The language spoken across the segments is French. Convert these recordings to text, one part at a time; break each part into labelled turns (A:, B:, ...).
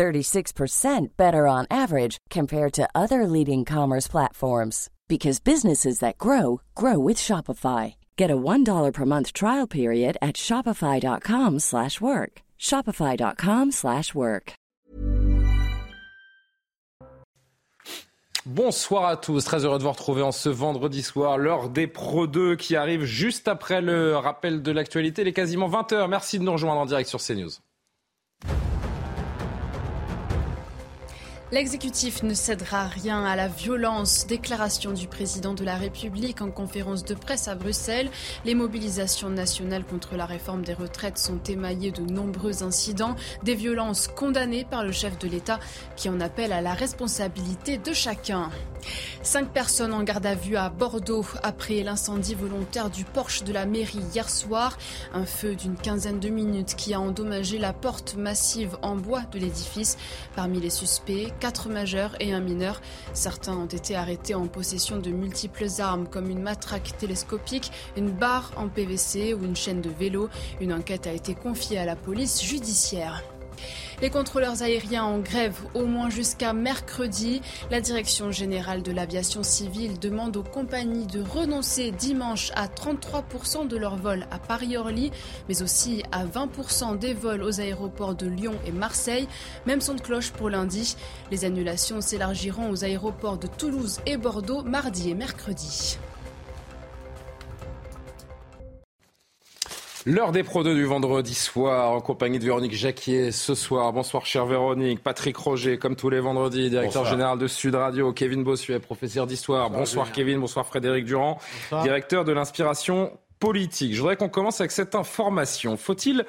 A: 36% better on average compared to other leading commerce platforms because businesses that grow grow with Shopify. Get a $1 per month trial period at shopify.com/work. shopify.com/work.
B: Bonsoir à tous, très heureux de vous retrouver en ce vendredi soir, l'heure des Pro 2 qui arrive juste après le rappel de l'actualité, il est quasiment 20h. Merci de nous rejoindre en direct sur CNews.
C: L'exécutif ne cédera rien à la violence. Déclaration du président de la République en conférence de presse à Bruxelles. Les mobilisations nationales contre la réforme des retraites sont émaillées de nombreux incidents, des violences condamnées par le chef de l'État qui en appelle à la responsabilité de chacun. Cinq personnes en garde à vue à Bordeaux après l'incendie volontaire du Porsche de la mairie hier soir. Un feu d'une quinzaine de minutes qui a endommagé la porte massive en bois de l'édifice. Parmi les suspects, quatre majeurs et un mineur. Certains ont été arrêtés en possession de multiples armes comme une matraque télescopique, une barre en PVC ou une chaîne de vélo. Une enquête a été confiée à la police judiciaire. Les contrôleurs aériens en grève au moins jusqu'à mercredi. La Direction générale de l'aviation civile demande aux compagnies de renoncer dimanche à 33% de leurs vols à Paris-Orly, mais aussi à 20% des vols aux aéroports de Lyon et Marseille. Même son de cloche pour lundi. Les annulations s'élargiront aux aéroports de Toulouse et Bordeaux mardi et mercredi.
B: L'heure des Pro 2 du vendredi soir en compagnie de Véronique Jacquier ce soir. Bonsoir chère Véronique. Patrick Roger comme tous les vendredis, directeur général de Sud Radio. Kevin Bossuet, professeur d'histoire. Bonsoir, Kevin. Bonsoir Frédéric Durand, directeur de l'inspiration politique. Je voudrais qu'on commence avec cette information. Faut-il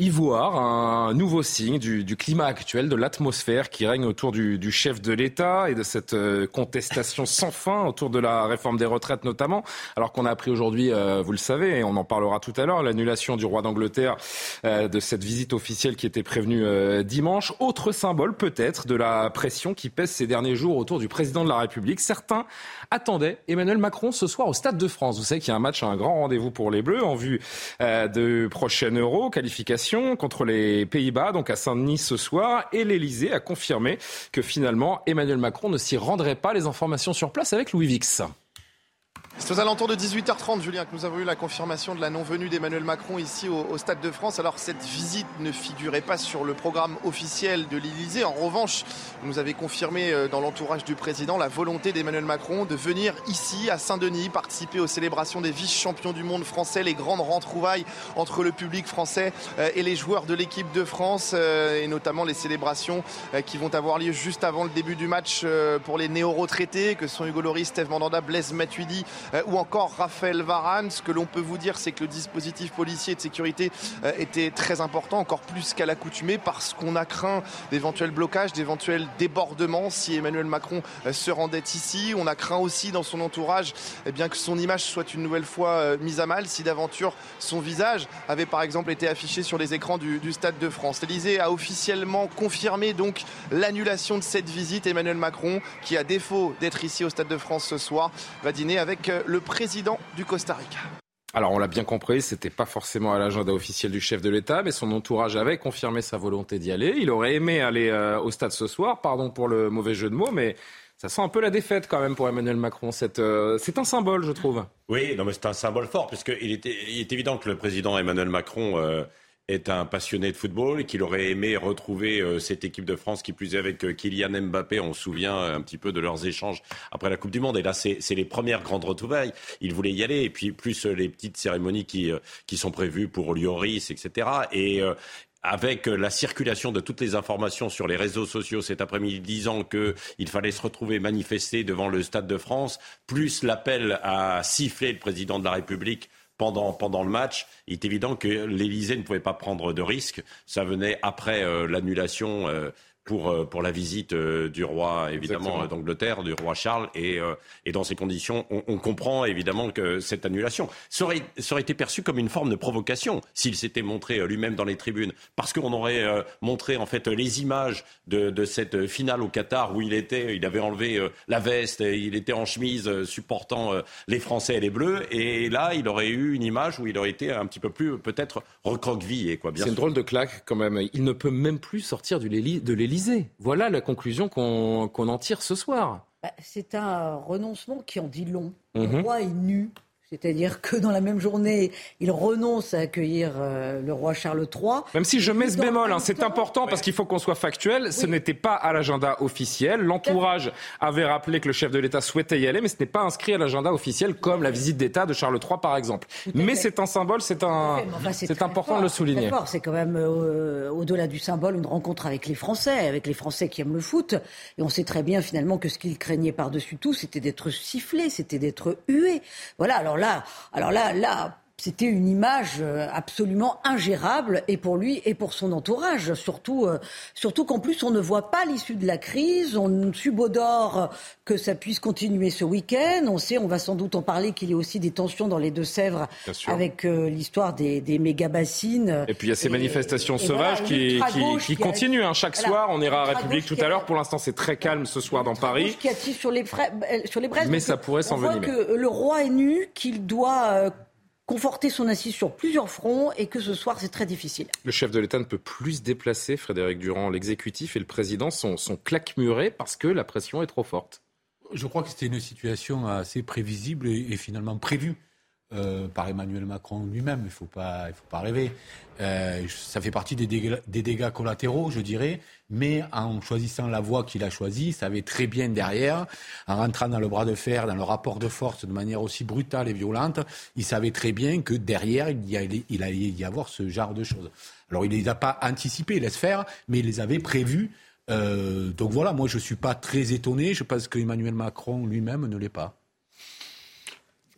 B: y voir un nouveau signe du, du climat actuel, de l'atmosphère qui règne autour du, du chef de l'État et de cette euh, contestation sans fin autour de la réforme des retraites notamment, alors qu'on a appris aujourd'hui, euh, vous le savez, et on en parlera tout à l'heure, l'annulation du roi d'Angleterre euh, de cette visite officielle qui était prévenue dimanche. Autre symbole peut-être de la pression qui pèse ces derniers jours autour du président de la République. Certains attendaient Emmanuel Macron ce soir au Stade de France. Vous savez qu'il y a un match, un grand rendez-vous pour les Bleus en vue de prochaine Euro, qualification contre les Pays-Bas, donc à Saint-Denis ce soir. Et l'Elysée a confirmé que finalement Emmanuel Macron ne s'y rendrait pas. Les informations sur place avec Louis Vix.
D: C'est aux alentours de 18h30, Julien, que nous avons eu la confirmation de la non-venue d'Emmanuel Macron ici au, Stade de France. Alors, cette visite ne figurait pas sur le programme officiel de l'Elysée. En revanche, nous avait confirmé euh, dans l'entourage du président la volonté d'Emmanuel Macron de venir ici, à Saint-Denis, participer aux célébrations des vice-champions du monde français, les grandes retrouvailles entre le public français euh, et les joueurs de l'équipe de France, euh, et notamment les célébrations qui vont avoir lieu juste avant le début du match pour les néo-retraités, que sont Hugo Loris, Steve Mandanda, Blaise Matuidi ou encore Raphaël Varane. Ce que l'on peut vous dire, c'est que le dispositif policier de sécurité euh, était très important, encore plus qu'à l'accoutumée, parce qu'on a craint d'éventuels blocages, d'éventuels débordements si Emmanuel Macron euh, se rendait ici. On a craint aussi dans son entourage eh bien, que son image soit une nouvelle fois mise à mal si d'aventure son visage avait par exemple été affiché sur les écrans du, du Stade de France. L'Elysée a officiellement confirmé donc l'annulation de cette visite. Emmanuel Macron, qui à défaut d'être ici au Stade de France ce soir, va dîner avec le président du Costa Rica.
B: Alors on l'a bien compris, c'était pas forcément à l'agenda officiel du chef de l'État, mais son entourage avait confirmé sa volonté d'y aller. Il aurait aimé aller euh, au stade ce soir, pardon pour le mauvais jeu de mots, mais ça sent un peu la défaite quand même pour Emmanuel Macron. Euh, c'est un symbole, je trouve.
E: Oui, non, mais c'est un symbole fort, puisqu'il est, il est évident que le président Emmanuel Macron euh, est un passionné de football et qu'il aurait aimé retrouver euh, cette équipe de France qui plus est avec euh, Kylian Mbappé. On se souvient euh, un petit peu de leurs échanges après la Coupe du Monde. Et là, c'est les premières grandes retrouvailles. Il voulait y aller. Et puis, plus les petites cérémonies qui, sont prévues pour Lloris, etc. Et, avec la circulation de toutes les informations sur les réseaux sociaux cet après-midi disant qu'il fallait se retrouver manifester devant le Stade de France, plus l'appel à siffler le président de la République pendant, le match, il est évident que l'Elysée ne pouvait pas prendre de risques. Ça venait après euh, l'annulation euh, pour, euh, pour la visite euh, du roi, évidemment, d'Angleterre, du roi Charles. Et, euh, et dans ces conditions, on, on, comprend évidemment que cette annulation ça aurait, ça aurait été perçu comme une forme de provocation s'il s'était montré lui-même dans les tribunes. Parce qu'on aurait montré en fait les images de, de, cette finale au Qatar où il était, il avait enlevé la veste, et il était en chemise supportant les Français et les Bleus. Et là, il aurait eu une image où il aurait été un petit peu plus peut-être recroquevillé.
B: C'est une drôle de claque quand même. Il ne peut même plus sortir de l'Élysée. Voilà la conclusion qu'on en tire ce soir.
F: Bah, c'est un renoncement qui en dit long. Le mhm. roi est nu. C'est-à-dire que dans la même journée, il renonce à accueillir euh, le roi Charles III.
B: Même si je mets ce bémol, hein, c'est important parce qu'il faut qu'on soit factuel, ce n'était pas à l'agenda officiel. L'entourage avait rappelé que le chef de l'État souhaitait y aller, mais ce n'est pas inscrit à l'agenda officiel comme la visite d'État de Charles III, par exemple. Mais c'est un symbole, c'est un, c'est important de le souligner.
F: C'est quand même, euh, au-delà du symbole, une rencontre avec les Français, avec les Français qui aiment le foot. Et on sait très bien finalement que ce qu'ils craignaient par-dessus tout, c'était d'être sifflé, c'était d'être hué. Voilà, alors là, alors là, là, c'était une image euh, absolument ingérable et pour lui et pour son entourage. Surtout, euh, surtout qu'en plus on ne voit pas l'issue de la crise. On subodore que ça puisse continuer ce week-end. On sait, on va sans doute en parler, qu'il y a aussi des tensions dans les Deux-Sèvres avec euh, l'histoire des, des méga-bassines.
B: Et puis il y a ces manifestations sauvages qui, qui, continuent. Hein. Chaque soir, on ira à République tout à l'heure. Pour l'instant, c'est très calme ce soir dans Paris.
F: Qui attire sur les, sur les braises?
B: Mais ça pourrait s'envenimer.
F: On voit que le roi est nu, qu'il doit conforter son assise sur plusieurs fronts et que ce soir, c'est très difficile.
B: Le chef de l'État ne peut plus se déplacer, Frédéric Durand. L'exécutif et le président sont, sont claquemurés parce que la pression est trop forte.
G: Je crois que c'était une situation assez prévisible et finalement prévue. Euh, par Emmanuel Macron lui-même. Il ne faut pas, faut pas rêver. Euh, ça fait partie des dégâts, collatéraux, je dirais. Mais en choisissant la voie qu'il a choisie, il savait très bien derrière, en rentrant dans le bras de fer, dans le rapport de force de manière aussi brutale et violente, il savait très bien que derrière, il, y allait, il allait y avoir ce genre de choses. Alors il ne les a pas anticipés, laisse faire, mais il les avait prévus. Euh, donc voilà, moi je ne suis pas très étonné. Je pense qu'Emmanuel Macron lui-même ne l'est pas.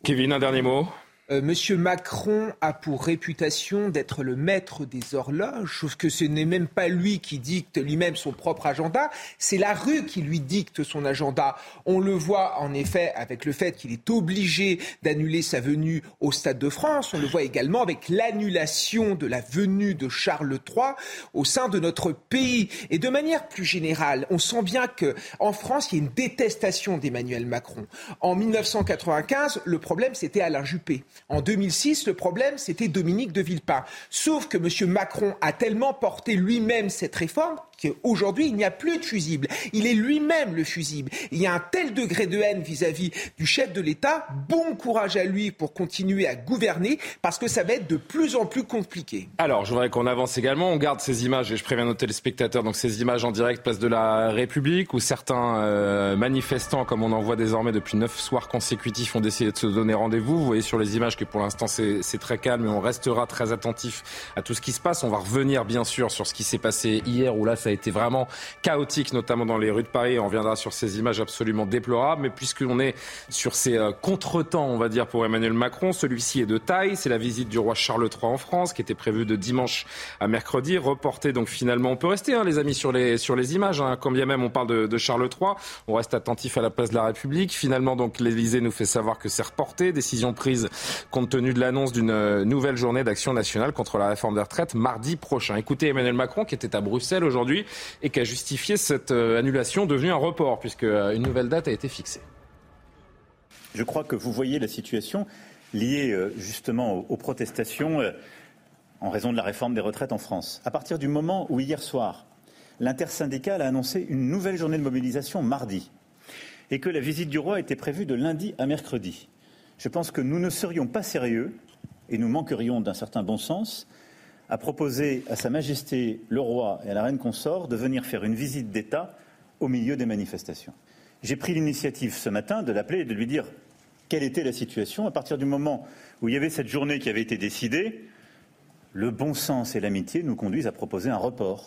B: Kevin, un dernier mot
H: euh, Monsieur Macron a pour réputation d'être le maître des horloges, sauf que ce n'est même pas lui qui dicte lui-même son propre agenda, c'est la rue qui lui dicte son agenda. On le voit en effet avec le fait qu'il est obligé d'annuler sa venue au Stade de France, on le voit également avec l'annulation de la venue de Charles III au sein de notre pays. Et de manière plus générale, on sent bien qu'en France, il y a une détestation d'Emmanuel Macron. En 1995, le problème c'était Alain Juppé. En 2006, le problème, c'était Dominique de Villepin. Sauf que M. Macron a tellement porté lui-même cette réforme qu'aujourd'hui, il n'y a plus de fusible. Il est lui-même le fusible. Il y a un tel degré de haine vis-à-vis du chef de l'État. Bon courage à lui pour continuer à gouverner parce que ça va être de plus en plus compliqué.
B: Alors, je voudrais qu'on avance également. On garde ces images et je préviens nos téléspectateurs. Donc, ces images en direct, place de la République, où certains euh, manifestants, comme on en voit désormais depuis neuf soirs consécutifs, ont décidé de se donner rendez-vous. Vous voyez sur les images que pour l'instant, c'est très calme, mais on restera très attentif à tout ce qui se passe. On va revenir, bien sûr, sur ce qui s'est passé hier, où là, ça a été vraiment chaotique, notamment dans les rues de Paris. On reviendra sur ces images absolument déplorables. Mais puisqu'on est sur ces euh, contretemps, on va dire, pour Emmanuel Macron, celui-ci est de taille. C'est la visite du roi Charles III en France, qui était prévue de dimanche à mercredi, reportée donc finalement. On peut rester, hein, les amis, sur les, sur les images. Hein, quand bien même on parle de, de Charles III, on reste attentif à la place de la République. Finalement, donc, l'Élysée nous fait savoir que c'est reporté. Décision prise compte tenu de l'annonce d'une euh, nouvelle journée d'action nationale contre la réforme des retraites mardi prochain. Écoutez Emmanuel Macron, qui était à Bruxelles aujourd'hui et qui a justifié cette euh, annulation devenue un report, puisque euh, une nouvelle date a été fixée.
I: Je crois que vous voyez la situation liée justement aux protestations en raison de la réforme des retraites en France. À partir du moment où hier soir, l'intersyndicale a annoncé une nouvelle journée de mobilisation mardi et que la visite du roi était prévue de lundi à mercredi, je pense que nous ne serions pas sérieux et nous manquerions d'un certain bon sens a proposé à Sa Majesté le roi et à la reine consort de venir faire une visite d'État au milieu des manifestations. J'ai pris l'initiative ce matin de l'appeler et de lui dire quelle était la situation. À partir du moment où il y avait cette journée qui avait été décidée, le bon sens et l'amitié nous conduisent à proposer un report.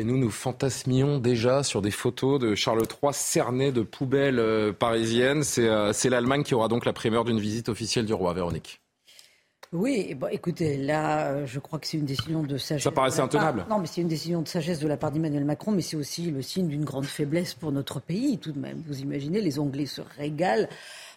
B: Et nous, nous fantasmions déjà sur des photos de Charles III cerné de poubelles euh, parisiennes. Euh, c'est l'Allemagne qui aura donc la primeur d'une visite officielle du roi, Véronique.
F: Oui, bon, écoutez, là, euh, je crois que c'est une décision de sagesse.
B: Ça paraissait intenable.
F: Non, mais c'est une décision de sagesse de la part d'Emmanuel Macron, mais c'est aussi le signe d'une grande faiblesse pour notre pays, tout de même. Vous imaginez, les Anglais se régalent.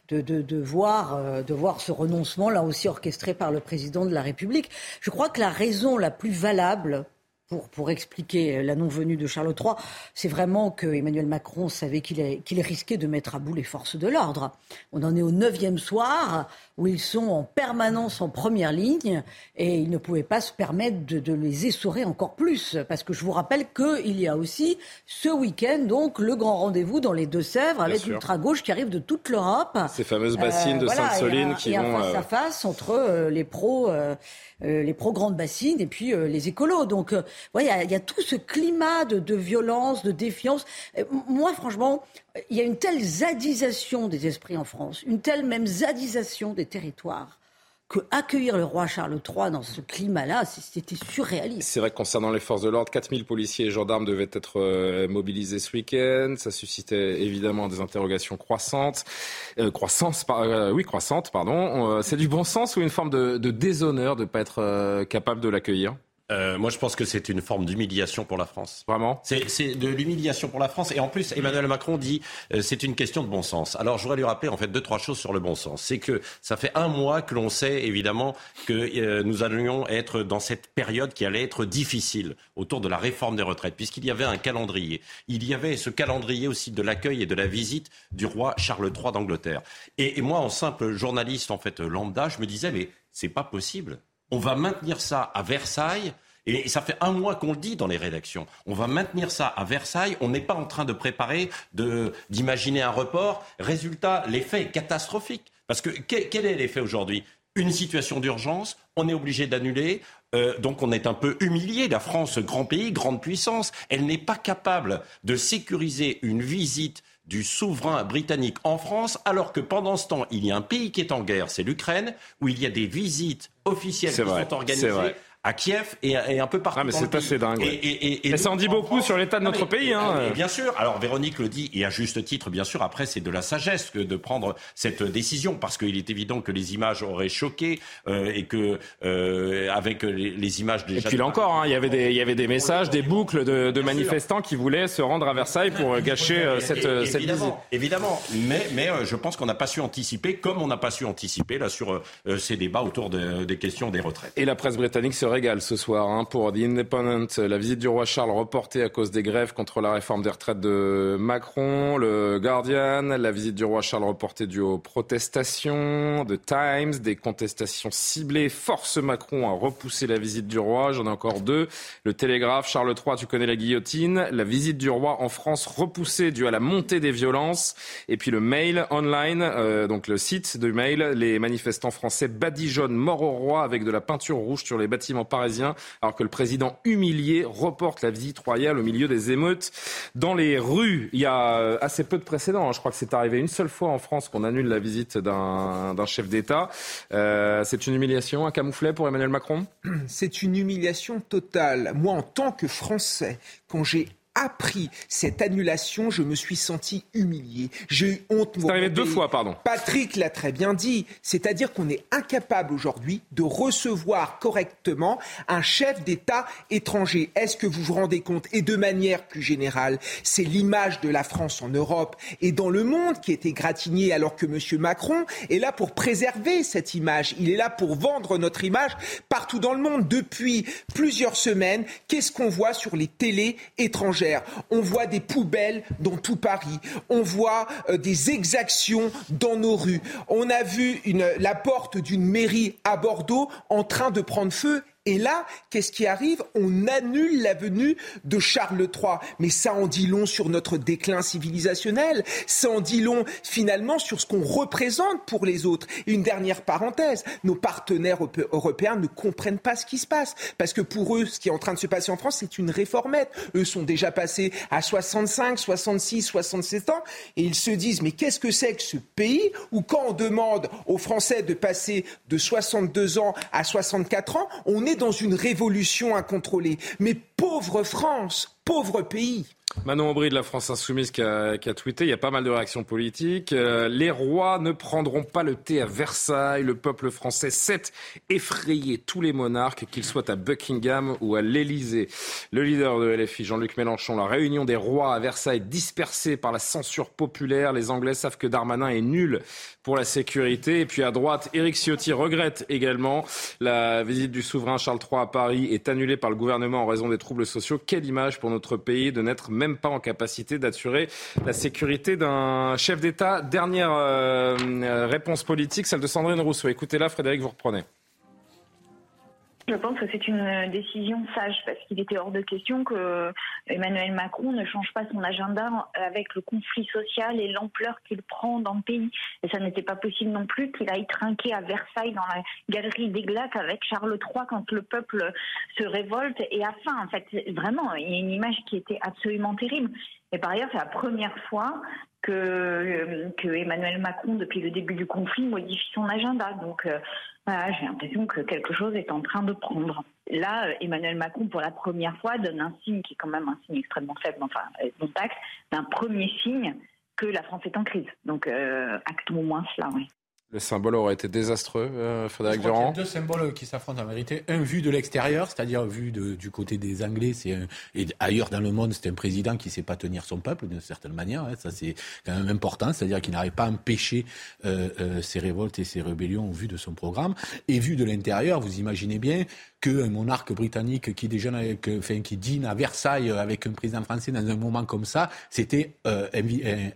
F: De, de, de, voir, de voir ce renoncement, là aussi orchestré par le président de la République. Je crois que la raison la plus valable pour, pour, expliquer la non-venue de Charles III, c'est vraiment que Emmanuel Macron savait qu'il qu'il risquait de mettre à bout les forces de l'ordre. On en est au neuvième soir où ils sont en permanence en première ligne et il ne pouvait pas se permettre de, de les essorer encore plus. Parce que je vous rappelle qu'il y a aussi ce week-end donc le grand rendez-vous dans les Deux-Sèvres avec l'ultra-gauche qui arrive de toute l'Europe.
B: Ces fameuses bassines de euh, Sainte-Soline qui
F: et
B: vont...
F: face à euh, face entre euh, les pros... Euh, les pro-grandes bassines et puis euh, les écolos. Donc, euh, il y, a tout ce climat de, violence, de défiance. moi, franchement, il y a une telle zadisation des esprits en France, une telle même zadisation des territoires que accueillir le roi Charles III dans ce climat-là, c'était surréaliste.
B: C'est vrai que concernant les forces de l'ordre, 4000 policiers et gendarmes devaient être euh, mobilisés ce week-end. Ça suscitait évidemment des interrogations croissantes. Euh, croissance, euh, oui, croissantes, pardon. c'est du bon sens ou une forme de, de déshonneur de ne pas être capable de l'accueillir?
E: Euh, moi, je pense que c'est une forme d'humiliation pour la France.
B: Vraiment?
E: C'est de l'humiliation pour la France. Et en plus, Emmanuel Macron dit euh, c'est une question de bon sens. Alors, je voudrais lui rappeler en fait deux trois choses sur le bon sens. C'est que ça fait un mois que l'on sait évidemment que euh, nous allions être dans cette période qui allait être difficile autour de la réforme des retraites, puisqu'il y avait un calendrier. Il y avait ce calendrier aussi de l'accueil et de la visite du roi Charles III d'Angleterre. Et, et moi, en simple journaliste en fait lambda, je me disais mais c'est pas possible on va maintenir ça à Versailles. Et ça fait un mois qu'on le dit dans les rédactions. On va maintenir ça à Versailles. On n'est pas en train de préparer, d'imaginer un report. Résultat, l'effet est catastrophique. Parce que quel est l'effet aujourd'hui? Une situation d'urgence. On est obligé d'annuler. Euh, donc on est un peu humilié. La France, grand pays, grande puissance, elle n'est pas capable de sécuriser une visite du souverain britannique en France, alors que pendant ce temps, il y a un pays qui est en guerre, c'est l'Ukraine, où il y a des visites officielles qui sont organisées à Kiev et, un peu partout. Ah,
B: mais c'est assez dingue. Et, et, ça en dit beaucoup sur l'état de notre pays. Hein.
E: bien sûr. Alors Véronique le dit, et à juste titre, bien sûr. Après, c'est de la sagesse que de prendre cette décision, parce qu'il est évident que les images auraient choqué euh, et que euh, avec les, images déjà.
B: Et puis là encore, hein, il y avait des, il y avait des messages, des boucles de, manifestants qui voulaient se rendre à Versailles pour gâcher euh, cette, cette visite.
E: Évidemment, mais, mais je pense qu'on n'a pas su anticiper, comme on n'a pas su anticiper là sur ces débats autour des questions des retraites.
B: Et la presse britannique se régale ce soir hein, pour The Independent. La visite du roi Charles reportée à cause des grèves contre la réforme des retraites de Macron. Le Guardian, la visite du roi Charles reportée due aux protestations. The Times, des contestations ciblées. Force Macron à repousser la visite du roi. J'en ai encore deux. Le Télégraphe, Charles III, tu connais la guillotine. La visite du roi en France repoussée due à la montée des violences. Et puis le Mail online, euh, donc le site de Mail, les manifestants français badigeonnent mort au roi avec de la peinture rouge sur les bâtiments parisiens alors que le président humilié reporte la visite royale au milieu des émeutes dans les rues. Il y a euh, assez peu de précédents. Hein. Je crois que c'est arrivé une seule fois en France qu'on annule la visite d'un chef d'État. Euh, c'est une humiliation, un camouflet pour Emmanuel Macron?
H: C'est une humiliation totale. Moi, en tant que Français, quand j'ai appris cette annulation, je me suis senti humilié. J'ai eu honte.
B: C'est arrivé deux fois, pardon.
H: Patrick l'a très bien dit. C'est-à-dire qu'on est incapable aujourd'hui de recevoir correctement un chef d'État étranger. Est-ce que vous vous rendez compte? Et de manière plus générale, c'est l'image de la France en Europe et dans le monde qui est égratignée alors que M. Macron est là pour préserver cette image. Il est là pour vendre notre image partout dans le monde. Depuis plusieurs semaines, qu'est-ce qu'on voit sur les télés étrangères? On voit des poubelles dans tout Paris. On voit euh, des exactions dans nos rues. On a vu la porte d'une mairie à Bordeaux en train de prendre feu et là, qu'est-ce qui arrive? On annule la venue de Charles III. Mais ça en dit long sur notre déclin civilisationnel. Ça en dit long finalement sur ce qu'on représente pour les autres. Et une dernière parenthèse, nos partenaires européens ne comprennent pas ce qui se passe. Parce que pour eux, ce qui est en train de se passer en France, c'est une réformette. Eux sont déjà passés à 65, 66, 67 ans. Et ils se disent, mais qu'est-ce que c'est que ce pays où quand on demande aux Français de passer de 62 ans à 64 ans, on est dans une révolution incontrôlée. Mais pauvre France, pauvre pays.
B: Manon Aubry de la France Insoumise qui a, qui a, tweeté, il y a pas mal de réactions politiques. Euh, les rois ne prendront pas le thé à Versailles. Le peuple français sait effrayer tous les monarques, qu'ils soient à Buckingham ou à l'Élysée. Le leader de LFI, Jean-Luc Mélenchon, la réunion des rois à Versailles dispersée par la censure populaire. Les Anglais savent que Darmanin est nul pour la sécurité. Et puis à droite, Éric Ciotti regrette également la visite du souverain Charles III à Paris est annulée par le gouvernement en raison des troubles sociaux. Quelle image pour notre pays de n'être même pas en capacité d'assurer la sécurité d'un chef d'État. Dernière euh, réponse politique, celle de Sandrine Rousseau. Écoutez-la, Frédéric, vous reprenez.
J: Je pense que c'est une décision sage parce qu'il était hors de question que Emmanuel Macron ne change pas son agenda avec le conflit social et l'ampleur qu'il prend dans le pays. Et ça n'était pas possible non plus qu'il aille trinquer à Versailles dans la galerie des glaces avec Charles III quand le peuple se révolte et a faim. En fait, vraiment, il y a une image qui était absolument terrible. Et par ailleurs, c'est la première fois que, que Emmanuel Macron, depuis le début du conflit, modifie son agenda. Donc, euh, j'ai l'impression que quelque chose est en train de prendre. Là, euh, Emmanuel Macron, pour la première fois, donne un signe qui est quand même un signe extrêmement faible, enfin, euh, taxe, d'un premier signe que la France est en crise. Donc, euh, actons au moins cela, oui.
B: Le symbole aurait été désastreux, euh, Frédéric Durand.
G: Il y a deux symboles qui s'affrontent en vérité. Un vu de l'extérieur, c'est-à-dire vu de, du côté des Anglais, c'est et ailleurs dans le monde, c'est un président qui ne sait pas tenir son peuple d'une certaine manière. Hein, ça, c'est quand même important, c'est-à-dire qu'il n'arrive pas à empêcher euh, euh, ses révoltes et ses rébellions au vu de son programme. Et vu de l'intérieur, vous imaginez bien qu'un monarque britannique qui déjeune avec, enfin, qui dîne à Versailles avec un président français dans un moment comme ça, c'était euh,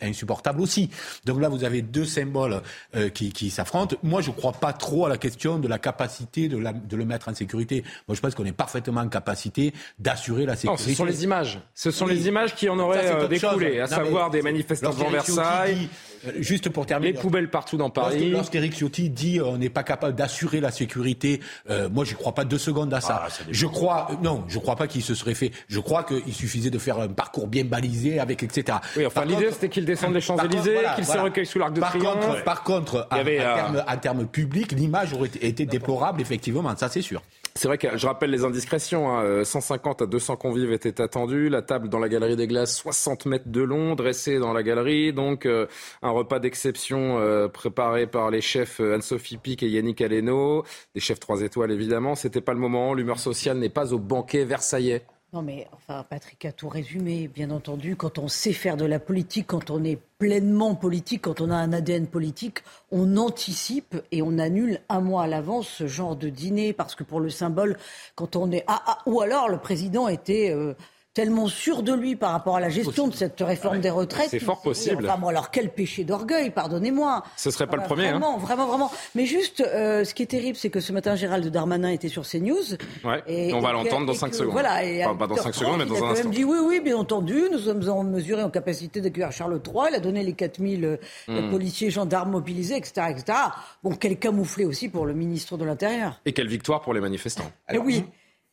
G: insupportable aussi. Donc là, vous avez deux symboles euh, qui, qui s'affrontent. Moi, je ne crois pas trop à la question de la capacité de, la, de le mettre en sécurité. Moi, je pense qu'on est parfaitement en capacité d'assurer la sécurité.
B: Non, ce sont les images. Ce sont les images qui en auraient euh, découlé, à savoir des manifestants devant Versailles.
G: Euh, juste pour terminer.
B: Les poubelles partout dans Paris.
G: Lorsqu'Éric Ciotti dit on n'est pas capable d'assurer la sécurité, euh, moi, je crois pas deux secondes à ça. Ah, je crois, non, je crois pas qu'il se serait fait. Je crois qu'il suffisait de faire un parcours bien balisé avec etc.
B: Oui, enfin l'idée c'était qu'il descende les Champs-Élysées, qu'il se recueille sous l'arc de
G: par
B: Triomphe.
G: Contre, par contre, en, termes, terme publics, l'image aurait été déplorable, effectivement, ça c'est sûr.
B: C'est vrai que je rappelle les indiscrétions. Hein, 150 à 200 convives étaient attendus. La table dans la galerie des glaces, 60 mètres de long, dressée dans la galerie. Donc euh, un repas d'exception euh, préparé par les chefs euh, Anne-Sophie Pic et Yannick Aleno, des chefs 3 étoiles évidemment. C'était pas le moment. L'humeur sociale n'est pas au banquet versaillais.
F: Non, mais enfin, Patrick a tout résumé. Bien entendu, quand on sait faire de la politique, quand on est pleinement politique, quand on a un ADN politique, on anticipe et on annule un mois à l'avance ce genre de dîner parce que pour le symbole, quand on est ah, ah ou alors le président était euh, tellement sûr de lui par rapport à la gestion de cette réforme des retraites.
B: C'est fort possible.
F: Enfin, bon, alors quel péché d'orgueil, pardonnez-moi.
B: Ce serait pas le premier.
F: Hein. Vraiment,
B: hein.
F: vraiment, vraiment. Mais juste, euh, ce qui est terrible, c'est que ce matin, Gérald Darmanin était sur CNews.
B: Ouais. Et, on va l'entendre dans 5 secondes.
F: Voilà. Et
B: enfin, pas dans 5 secondes, mais dans un instant. Il a
F: quand même dit oui, oui, bien entendu, nous sommes en mesure et en capacité d'accueillir Charles III. Il a donné les 4000 euh, hmm. policiers, gendarmes mobilisés, etc., etc. Bon, quel camouflé aussi pour le ministre de l'Intérieur.
B: Et quelle victoire pour les manifestants.
F: et oui.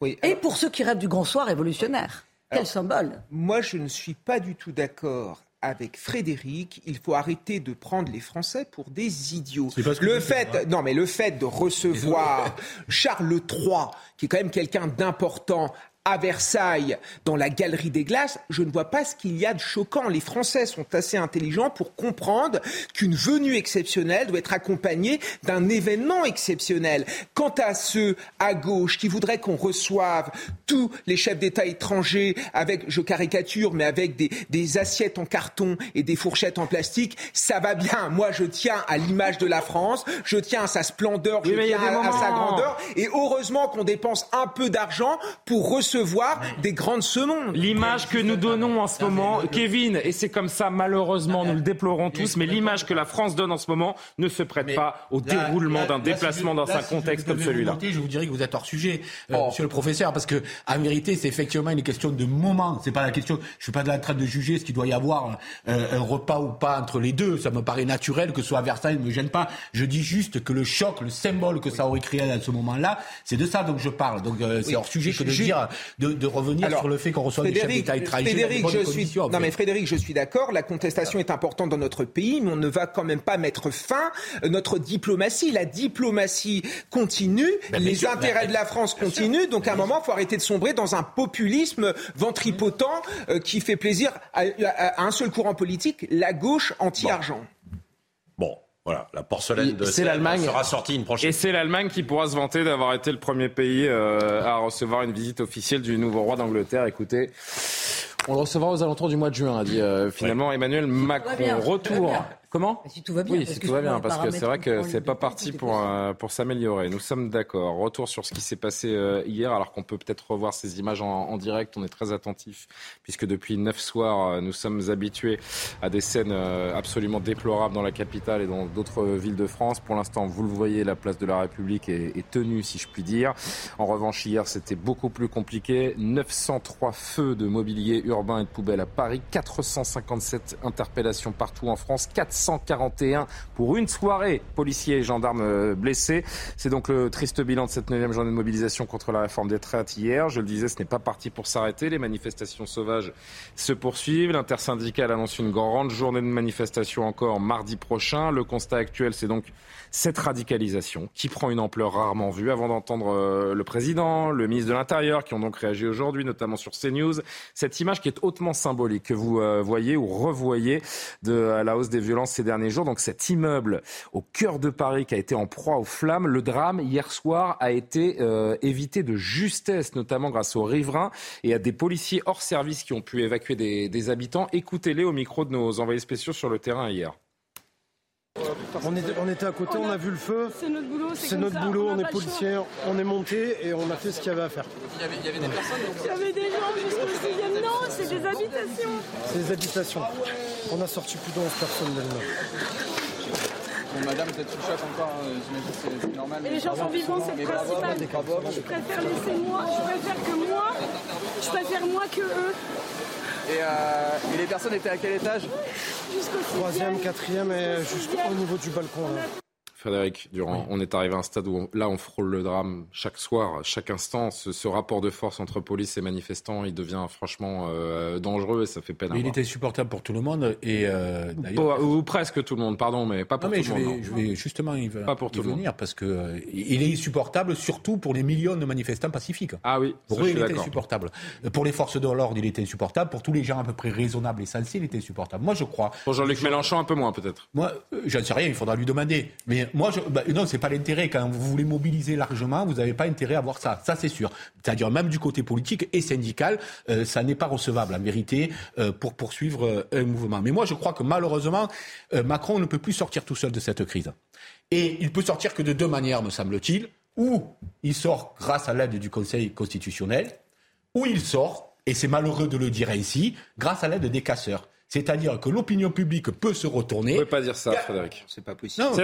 F: oui Et pour ceux qui rêvent du grand soir révolutionnaire. Quel symbole
H: Moi, je ne suis pas du tout d'accord avec Frédéric, il faut arrêter de prendre les Français pour des idiots. Le fait, non mais le fait de recevoir Charles III, qui est quand même quelqu'un d'important, à Versailles, dans la galerie des glaces, je ne vois pas ce qu'il y a de choquant. Les Français sont assez intelligents pour comprendre qu'une venue exceptionnelle doit être accompagnée d'un événement exceptionnel. Quant à ceux à gauche qui voudraient qu'on reçoive tous les chefs d'État étrangers avec, je caricature, mais avec des, des assiettes en carton et des fourchettes en plastique, ça va bien. Moi, je tiens à l'image de la France, je tiens à sa splendeur, je tiens à, à, sa grandeur. Et heureusement qu'on dépense un peu d'argent pour recevoir recevoir des grandes semondes.
B: L'image que nous donnons en ce moment, Kevin, et c'est comme ça malheureusement, nous le déplorons tous, mais l'image que la France donne en ce moment ne se prête pas au déroulement d'un déplacement dans un contexte comme celui-là.
G: Je vous dirais que vous êtes hors sujet, euh, oh. monsieur le professeur, parce que en vérité, c'est effectivement une question de moment. C'est pas la question. Je suis pas en train de juger ce qu'il doit y avoir euh, un repas ou pas entre les deux. Ça me paraît naturel que ce soit à Versailles, ne me gêne pas. Je dis juste que le choc, le symbole que ça aurait créé à ce moment-là, c'est de ça dont je parle. Donc euh, c'est hors sujet que de dire de, revenir sur le fait qu'on reçoit des chefs d'État étrangers.
H: Frédéric, je suis, non mais Frédéric, je suis d'accord. La contestation est importante dans notre pays, mais on ne va quand même pas mettre fin à notre diplomatie. La diplomatie continue, les intérêts de la France continuent. Donc à un moment, il faut arrêter de sombrer dans un populisme ventripotent euh, qui fait plaisir à, un seul courant politique, la gauche anti-argent.
E: Bon. Voilà, la porcelaine de
B: l'Allemagne
E: sera sortie une prochaine.
B: Et c'est l'Allemagne qui pourra se vanter d'avoir été le premier pays euh, à recevoir une visite officielle du nouveau roi d'Angleterre. Écoutez, on le recevra aux alentours du mois de juin, a dit euh, finalement Emmanuel Macron. Retour. Comment
F: Si tout va bien.
B: Oui, si tout va bien, parce que c'est vrai que c'est pas parti pour, euh, pour s'améliorer. Nous sommes d'accord. Retour sur ce qui s'est passé euh, hier, alors qu'on peut peut-être revoir ces images en, direct. On est très attentif, puisque depuis neuf soirs, euh, nous sommes habitués à des scènes absolument déplorables dans la capitale et dans d'autres villes de France. Pour l'instant, vous le voyez, la place de la République est, est tenue, si je puis dire. En revanche, hier, c'était beaucoup plus compliqué. 903 feux de mobilier urbain et de poubelles à Paris, 457 interpellations partout en France, 400 141 pour une soirée. Policiers et gendarmes euh, blessés. C'est donc le triste bilan de cette neuvième journée de mobilisation contre la réforme des traites hier. Je le disais, ce n'est pas parti pour s'arrêter. Les manifestations sauvages se poursuivent. L'intersyndicale annonce une grande journée de manifestation encore mardi prochain. Le constat actuel, c'est donc cette radicalisation qui prend une ampleur rarement vue. Avant d'entendre euh, le président, le ministre de l'Intérieur, qui ont donc réagi aujourd'hui, notamment sur CNews, cette image qui est hautement symbolique que vous euh, voyez ou revoyez de la hausse des violences ces derniers jours. Donc cet immeuble au cœur de Paris qui a été en proie aux flammes, le drame hier soir a été euh, évité de justesse, notamment grâce aux riverains et à des policiers hors service qui ont pu évacuer des, des habitants. Écoutez-les au micro de nos envoyés spéciaux sur le terrain hier.
K: On était, on était, à côté, on a vu le feu.
L: C'est notre boulot.
K: C'est notre boulot, on, est policiers, on est monté et on a fait ce qu'il y avait à faire.
L: Il y avait, il y avait des personnes Il y avait des gens jusqu'au sixième. Non, c'est des habitations.
K: C'est des habitations. On a sorti plus de 11 personnes de
M: Bon, madame, peut-être sous choc encore, hein, j'imagine c'est normal.
L: Et les gens sont vivants, c'est le principal. Je préfère laisser moi, je préfère que moi, je préfère moi que eux.
M: Euh, et, les personnes étaient à quel étage?
K: Troisième, quatrième et jusqu'au niveau du balcon.
B: Frédéric Durand, on est arrivé à un stade où là on frôle le drame chaque soir, chaque instant. Ce, rapport de force entre police et manifestants, il devient franchement euh, dangereux et ça fait peine.
G: Mais il était supportable pour tout le monde et
B: euh, ou, presque tout le monde, pardon, mais pas pour tout
G: le
B: monde.
G: Je vais justement y, pas pour tout venir parce que euh, il est supportable surtout pour les millions de manifestants pacifiques.
B: Ah oui,
G: pour eux il était insupportable. Pour les forces de l'ordre, il était insupportable. Pour tous les gens à peu près raisonnables et sensés, il était insupportable. Moi, je crois.
B: Pour Jean-Luc Mélenchon, un peu moins peut-être.
G: Moi, j'en sais rien. Il faudra lui demander. Mais moi, je, bah, non, c'est pas l'intérêt. Quand vous voulez mobiliser largement, vous n'avez pas intérêt à voir ça. Ça, c'est sûr. C'est-à-dire même du côté politique et syndical, euh, ça n'est pas recevable en vérité euh, pour poursuivre euh, un mouvement. Mais moi, je crois que malheureusement, Macron ne peut plus sortir tout seul de cette crise. Et il peut sortir que de deux manières, me semble-t-il. Ou il sort grâce à l'aide du Conseil constitutionnel, ou il sort, et c'est malheureux de le dire ainsi, grâce à l'aide des casseurs. C'est-à-dire que l'opinion publique peut se retourner.
B: On ne peut pas dire ça, Frédéric.
M: C'est pas possible.
B: Non,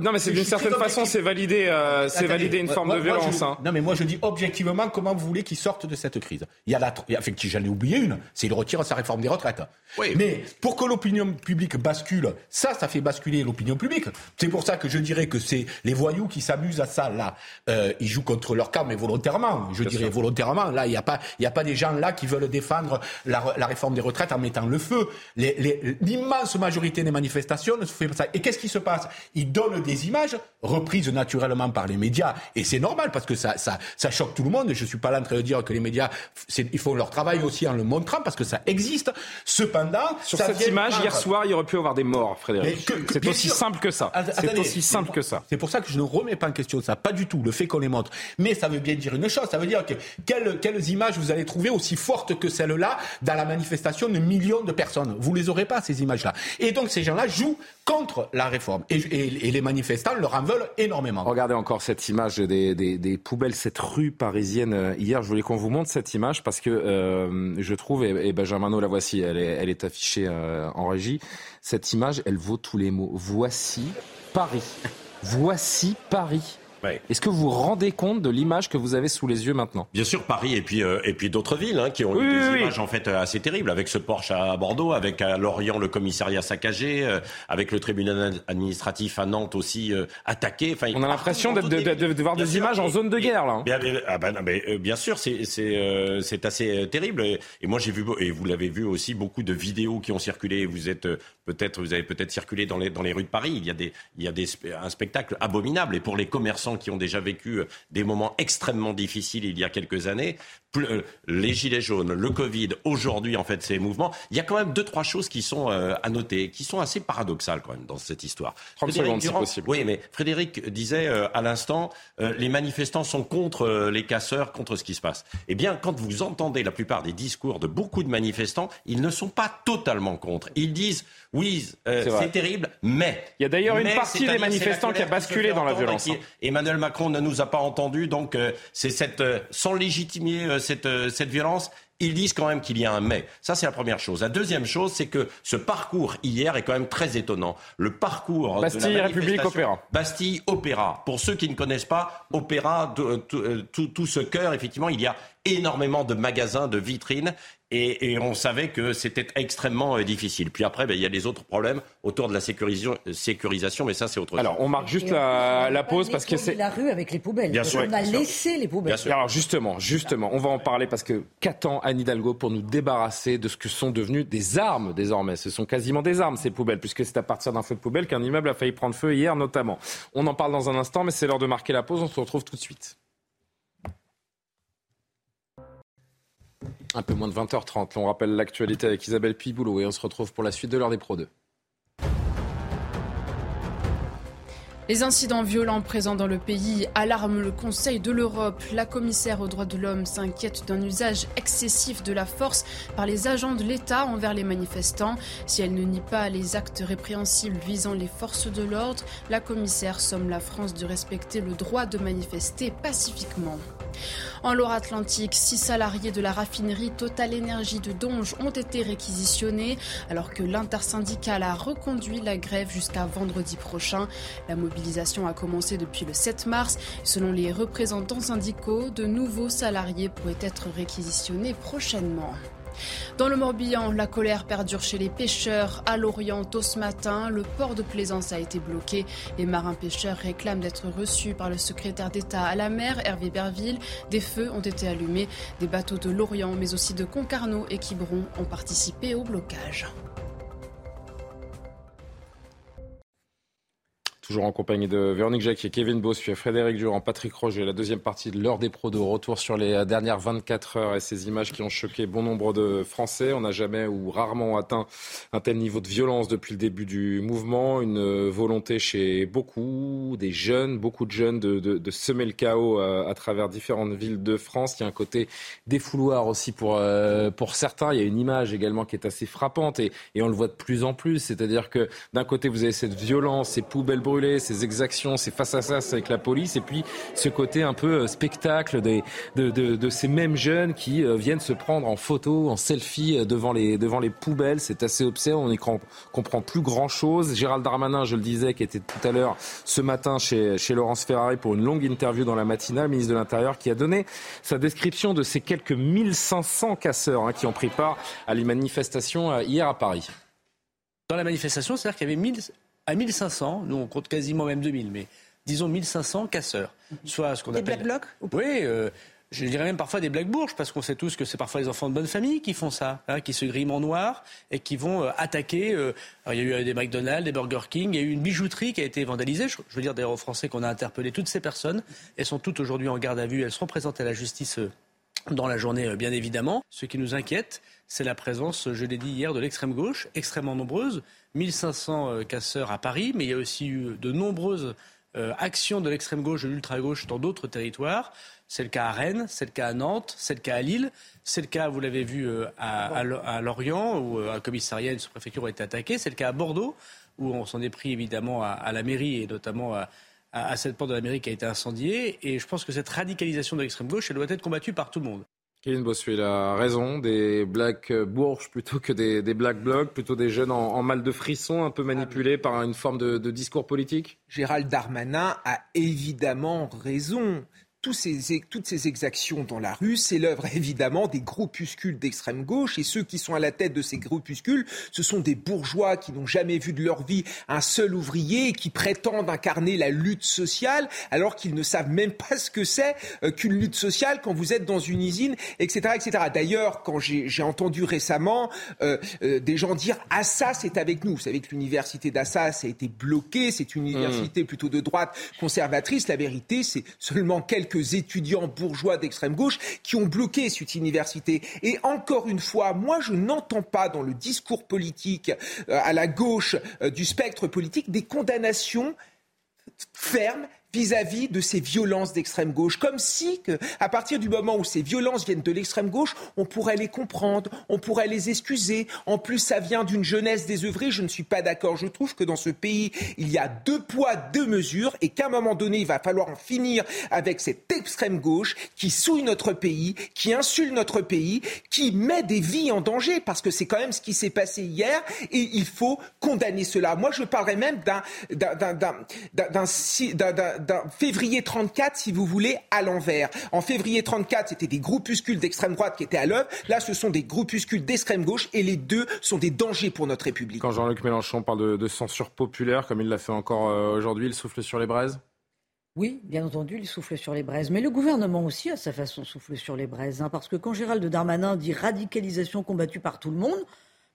B: non mais c'est d'une certaine façon, c'est valider, euh, c'est valider une forme de violence.
G: hein. Non, mais moi je dis objectivement comment vous voulez qu'il sorte de cette crise. Il y a la, effectivement, j'en ai oublié une, c'est il retire sa réforme des retraites. Oui. Mais pour que l'opinion publique bascule, ça, ça fait basculer l'opinion publique. C'est pour ça que je dirais que c'est les voyous qui s'amusent à ça. Là, euh, ils jouent contre leur camp, mais volontairement. Je dirais volontairement. Là, il n'y a pas, il y a pas des gens là qui veulent défendre la, la réforme des retraites en mettant le feu l'immense majorité des manifestations ne se fait pas ça. Et qu'est-ce qui se passe? Ils donnent des images reprises naturellement par les médias. Et c'est normal parce que ça, ça, ça choque tout le monde. Je suis pas là en train de dire que les médias, ils font leur travail aussi en le montrant parce que ça existe. Cependant,
B: sur cette image, hier soir, il y aurait pu avoir des morts, Frédéric. C'est aussi simple que ça. C'est aussi simple que ça.
G: C'est pour ça que je ne remets pas en question ça. Pas du tout. Le fait qu'on les montre. Mais ça veut bien dire une chose. Ça veut dire que quelles, quelles images vous allez trouver aussi fortes que celles-là dans la manifestation de millions de personnes? Vous les aurez pas, ces images-là. Et donc, ces gens-là jouent contre la réforme. Et, les manifestants leur en veulent énormément.
B: Regardez encore cette image des, poubelles, cette rue parisienne. Euh, hier, je voulais qu'on vous montre cette image parce que euh, je trouve, et, Benjamin la voici, elle est, elle est affichée euh, en régie. Cette image, elle vaut tous les mots. Voici Paris. Voici Paris. Est-ce que vous vous rendez compte de l'image que vous avez sous les yeux maintenant?
E: Bien sûr, Paris et puis, euh, et puis d'autres villes hein, qui ont eu des images en fait assez terribles, avec ce Porsche à Bordeaux, avec à Lorient le commissariat saccagé, euh, avec le tribunal administratif à Nantes aussi euh, attaqué.
B: Enfin, On a l'impression de, de, de, voir des images en zone de guerre là.
E: Bien, ah ben, mais, bien sûr, c'est assez terrible. Et moi j'ai vu, et vous l'avez vu aussi, beaucoup de vidéos qui ont circulé. Vous êtes peut-être, vous avez peut-être circulé dans les, dans les rues de Paris. Il y a, des, il y a des, un spectacle abominable. Et pour les commerçants qui ont déjà vécu des moments extrêmement difficiles il y a quelques années, euh, les gilets jaunes, le Covid, aujourd'hui en fait ces mouvements, il y a quand même deux trois choses qui sont euh, à noter, qui sont assez paradoxales quand même dans cette histoire.
B: 30 secondes si possible.
E: Oui, mais Frédéric disait euh, à l'instant, les manifestants sont contre les casseurs, contre ce qui se passe. Eh bien, quand vous entendez la plupart des discours de beaucoup de manifestants, ils ne sont pas totalement contre. Ils disent oui, c'est terrible, mais
B: il y a d'ailleurs une partie des manifestants qui a basculé dans la violence. Hein.
E: Emmanuel Macron ne nous a pas entendus, donc c'est cette sans légitimer cette, euh, cette violence, ils disent quand même qu'il y a un mais. Ça, c'est la première chose. La deuxième chose, c'est que ce parcours hier est quand même très étonnant. Le parcours
B: Bastille,
E: de la
B: République, Opéra.
E: Bastille, Opéra. Pour ceux qui ne connaissent pas, Opéra, euh, tout, tout ce cœur, effectivement, il y a énormément de magasins, de vitrines. Et, on savait que c'était extrêmement euh, difficile. Puis après, ben, il y a les autres problèmes autour de la sécurisation, mais ça, c'est autre chose.
B: Alors, on marque juste la, pause parce que c'est
F: la rue avec les poubelles. Bien sûr, on a laissé les poubelles.
B: Alors justement, justement, on va en parler parce que qu'attend Anne Hidalgo pour nous débarrasser de ce que sont devenues des armes désormais? Ce sont quasiment des armes ces poubelles, puisque c'est à partir d'un feu de poubelle qu'un immeuble a failli prendre feu hier notamment. On en parle dans un instant, mais c'est l'heure de marquer la pause. On se retrouve tout de suite. Un peu moins de 20h30. On rappelle l'actualité avec Isabelle Piboulot et on se retrouve pour la suite de l'heure des Pro 2.
C: Les incidents violents présents dans le pays alarment le Conseil de l'Europe. La commissaire aux droits de l'homme s'inquiète d'un usage excessif de la force par les agents de l'État envers les manifestants. Si elle ne nie pas les actes répréhensibles visant les forces de l'ordre, la commissaire somme la France de respecter le droit de manifester pacifiquement. En Loire-Atlantique, six salariés de la raffinerie Total Énergie de Donge ont été réquisitionnés alors que l'intersyndicale a reconduit la grève jusqu'à vendredi prochain. La mobilisation a commencé depuis le 7 mars. Selon les représentants syndicaux, de nouveaux salariés pourraient être réquisitionnés prochainement. Dans le Morbihan, la colère perdure chez les pêcheurs. À Lorient, tôt ce matin, le port de Plaisance a été bloqué. Les marins-pêcheurs réclament d'être reçus par le secrétaire d'État à la mer, Hervé Berville. Des feux ont été allumés. Des bateaux de Lorient, mais aussi de Concarneau et Quiberon ont participé au blocage.
B: Toujours en compagnie de Véronique Jacquier, Kevin Bossuet, Frédéric Durand, Patrick Roger. La deuxième partie de l'heure des pros de retour sur les dernières 24 heures et ces images qui ont choqué bon nombre de Français. On n'a jamais ou rarement atteint un tel niveau de violence depuis le début du mouvement. Une volonté chez beaucoup, des jeunes, beaucoup de jeunes de, semer le chaos à, à, travers différentes villes de France. Il y a un côté défouloir aussi pour, euh, pour certains. Il y a une image également qui est assez frappante et, et on le voit de plus en plus. C'est-à-dire que d'un côté, vous avez cette violence, ces poubelles brûlées ces exactions, ces face à face avec la police, et puis ce côté un peu euh, spectacle des, de, de, de, ces mêmes jeunes qui euh, viennent se prendre en photo, en selfie euh, devant les, devant les poubelles. C'est assez obscène, on n'y comprend plus grand-chose. Gérald Darmanin, je le disais, qui était tout à l'heure ce matin chez, chez Laurence Ferrari pour une longue interview dans la matinale, ministre de l'Intérieur, qui a donné sa description de ces quelques 1500 casseurs hein, qui ont pris part à les manifestations hier à Paris.
N: Dans la manifestation, c'est-à-dire qu'il y avait 1000 à 1500, nous on compte quasiment même 2000, mais disons 1500 casseurs.
F: Soit ce qu'on appelle. Des black blocs
N: Oui. Euh, je dirais même parfois des black bourges, parce qu'on sait tous que c'est parfois les enfants de bonne famille qui font ça, hein, qui se griment en noir et qui vont euh, attaquer. Euh, alors, il y a eu des McDonald's, des Burger King, il y a eu une bijouterie qui a été vandalisée. Je, veux dire d'ailleurs aux Français qu'on a interpellé toutes ces personnes. Elles sont toutes aujourd'hui en garde à vue, elles seront présentées à la justice dans la journée, bien évidemment. Ce qui nous inquiète, c'est la présence, je l'ai dit hier, de l'extrême gauche, extrêmement nombreuse. 1500 euh, casseurs à Paris, mais il y a aussi eu de nombreuses euh, actions de l'extrême gauche, de l'ultra gauche dans d'autres territoires. C'est le cas à Rennes, c'est le cas à Nantes, c'est le cas à Lille, c'est le cas, vous l'avez vu, euh, à, Lorient, où un commissariat et une sous-préfecture ont été attaqués, c'est le cas à Bordeaux, où on s'en est pris évidemment à, la mairie et notamment à, à cette porte de la mairie qui a été incendiée. Et je pense que cette radicalisation de l'extrême gauche, elle doit être combattue par tout le monde.
B: Kevin Bossuet a raison, des Black Bourges plutôt que des, des Black Blocs, plutôt des jeunes en, mal de frisson, un peu manipulés par une forme de, de discours politique?
H: Gérald Darmanin a évidemment raison ces, toutes ces exactions dans la rue, c'est l'œuvre évidemment des groupuscules d'extrême gauche. Et ceux qui sont à la tête de ces groupuscules, ce sont des bourgeois qui n'ont jamais vu de leur vie un seul ouvrier et qui prétendent incarner la lutte sociale alors qu'ils ne savent même pas ce que c'est euh, qu'une lutte sociale quand vous êtes dans une usine, etc. etc. D'ailleurs, quand j'ai entendu récemment euh, euh, des gens dire Assas est avec nous, vous savez que l'université d'Assas a été bloquée, c'est une université mmh. plutôt de droite conservatrice. La vérité, c'est seulement quelques étudiants bourgeois d'extrême gauche qui ont bloqué cette université. Et encore une fois, moi, je n'entends pas dans le discours politique euh, à la gauche euh, du spectre politique des condamnations fermes vis-à-vis de ces violences d'extrême gauche, comme si, que, à partir du moment où ces violences viennent de l'extrême gauche, on pourrait les comprendre, on pourrait les excuser. En plus, ça vient d'une jeunesse désœuvrée. Je ne suis pas d'accord. Je trouve que dans ce pays, il y a deux poids, deux mesures, et qu'à un moment donné, il va falloir en finir avec cette extrême gauche qui souille notre pays, qui insulte notre pays, qui met des vies en danger, parce que c'est quand même ce qui s'est passé hier, et il faut condamner cela. Moi, je parlerais même d'un février 34, si vous voulez, à l'envers. En février 34, c'était des groupuscules d'extrême droite qui étaient à l'œuvre. Là, ce sont des groupuscules d'extrême gauche et les deux sont des dangers pour notre République.
B: Quand Jean-Luc Mélenchon parle de, censure populaire, comme il l'a fait encore euh, aujourd'hui, il souffle sur les braises?
F: Oui, bien entendu, il souffle sur les braises. Mais le gouvernement aussi, à sa façon, souffle sur les braises. Hein, parce que quand Gérald Darmanin dit radicalisation combattue par tout le monde,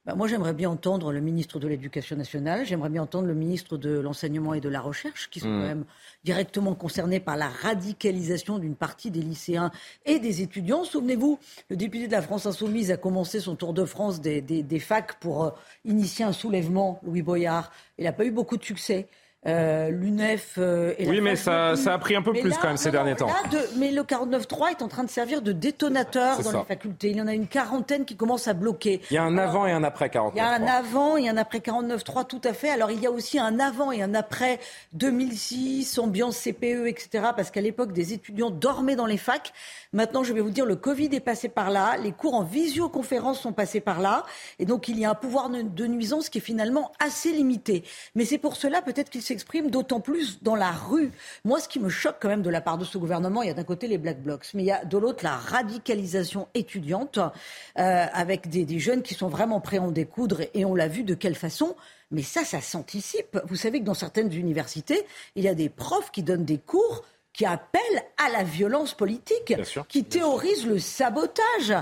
F: bah, moi, j'aimerais bien entendre le ministre de l'Éducation nationale, j'aimerais bien entendre le ministre de l'Enseignement et de la Recherche, qui sont mmh. quand même directement concernés par la radicalisation d'une partie des lycéens et des étudiants. Souvenez-vous, le député de la France Insoumise a commencé son tour de France des, des, facs pour euh, initier un soulèvement, Louis Boyard. Il n'a pas eu beaucoup de succès. Euh, L'UNEF
B: euh, et Oui, mais ça, ça, a pris un peu plus quand même ces derniers temps.
F: mais le 49.3 est en train de servir de détonateur dans les facultés. Il y en a une quarantaine qui commencent à bloquer.
B: Il y a un avant et un après 49.3.
F: Il y a un avant et un après 49.3, tout à fait. Alors il y a aussi un avant et un après 2006, ambiance CPE, etc. Parce qu'à l'époque, des étudiants dormaient dans les facs. Maintenant, je vais vous dire, le Covid est passé par là. Les cours en visioconférence sont passés par là. Et donc, il y a un pouvoir de nuisance qui est finalement assez limité. Mais c'est pour cela peut-être qu'il s'exprime d'autant plus dans la rue. Moi, ce qui me choque quand même de la part de ce gouvernement, il y a d'un côté les Black Blocs, mais il y a de l'autre la radicalisation étudiante euh, avec des, des, jeunes qui sont vraiment prêts à en découdre et on l'a vu de quelle façon. Mais ça, ça s'anticipe. Vous savez que dans certaines universités, il y a des profs qui donnent des cours qui appellent à la violence politique, qui théorisent le sabotage.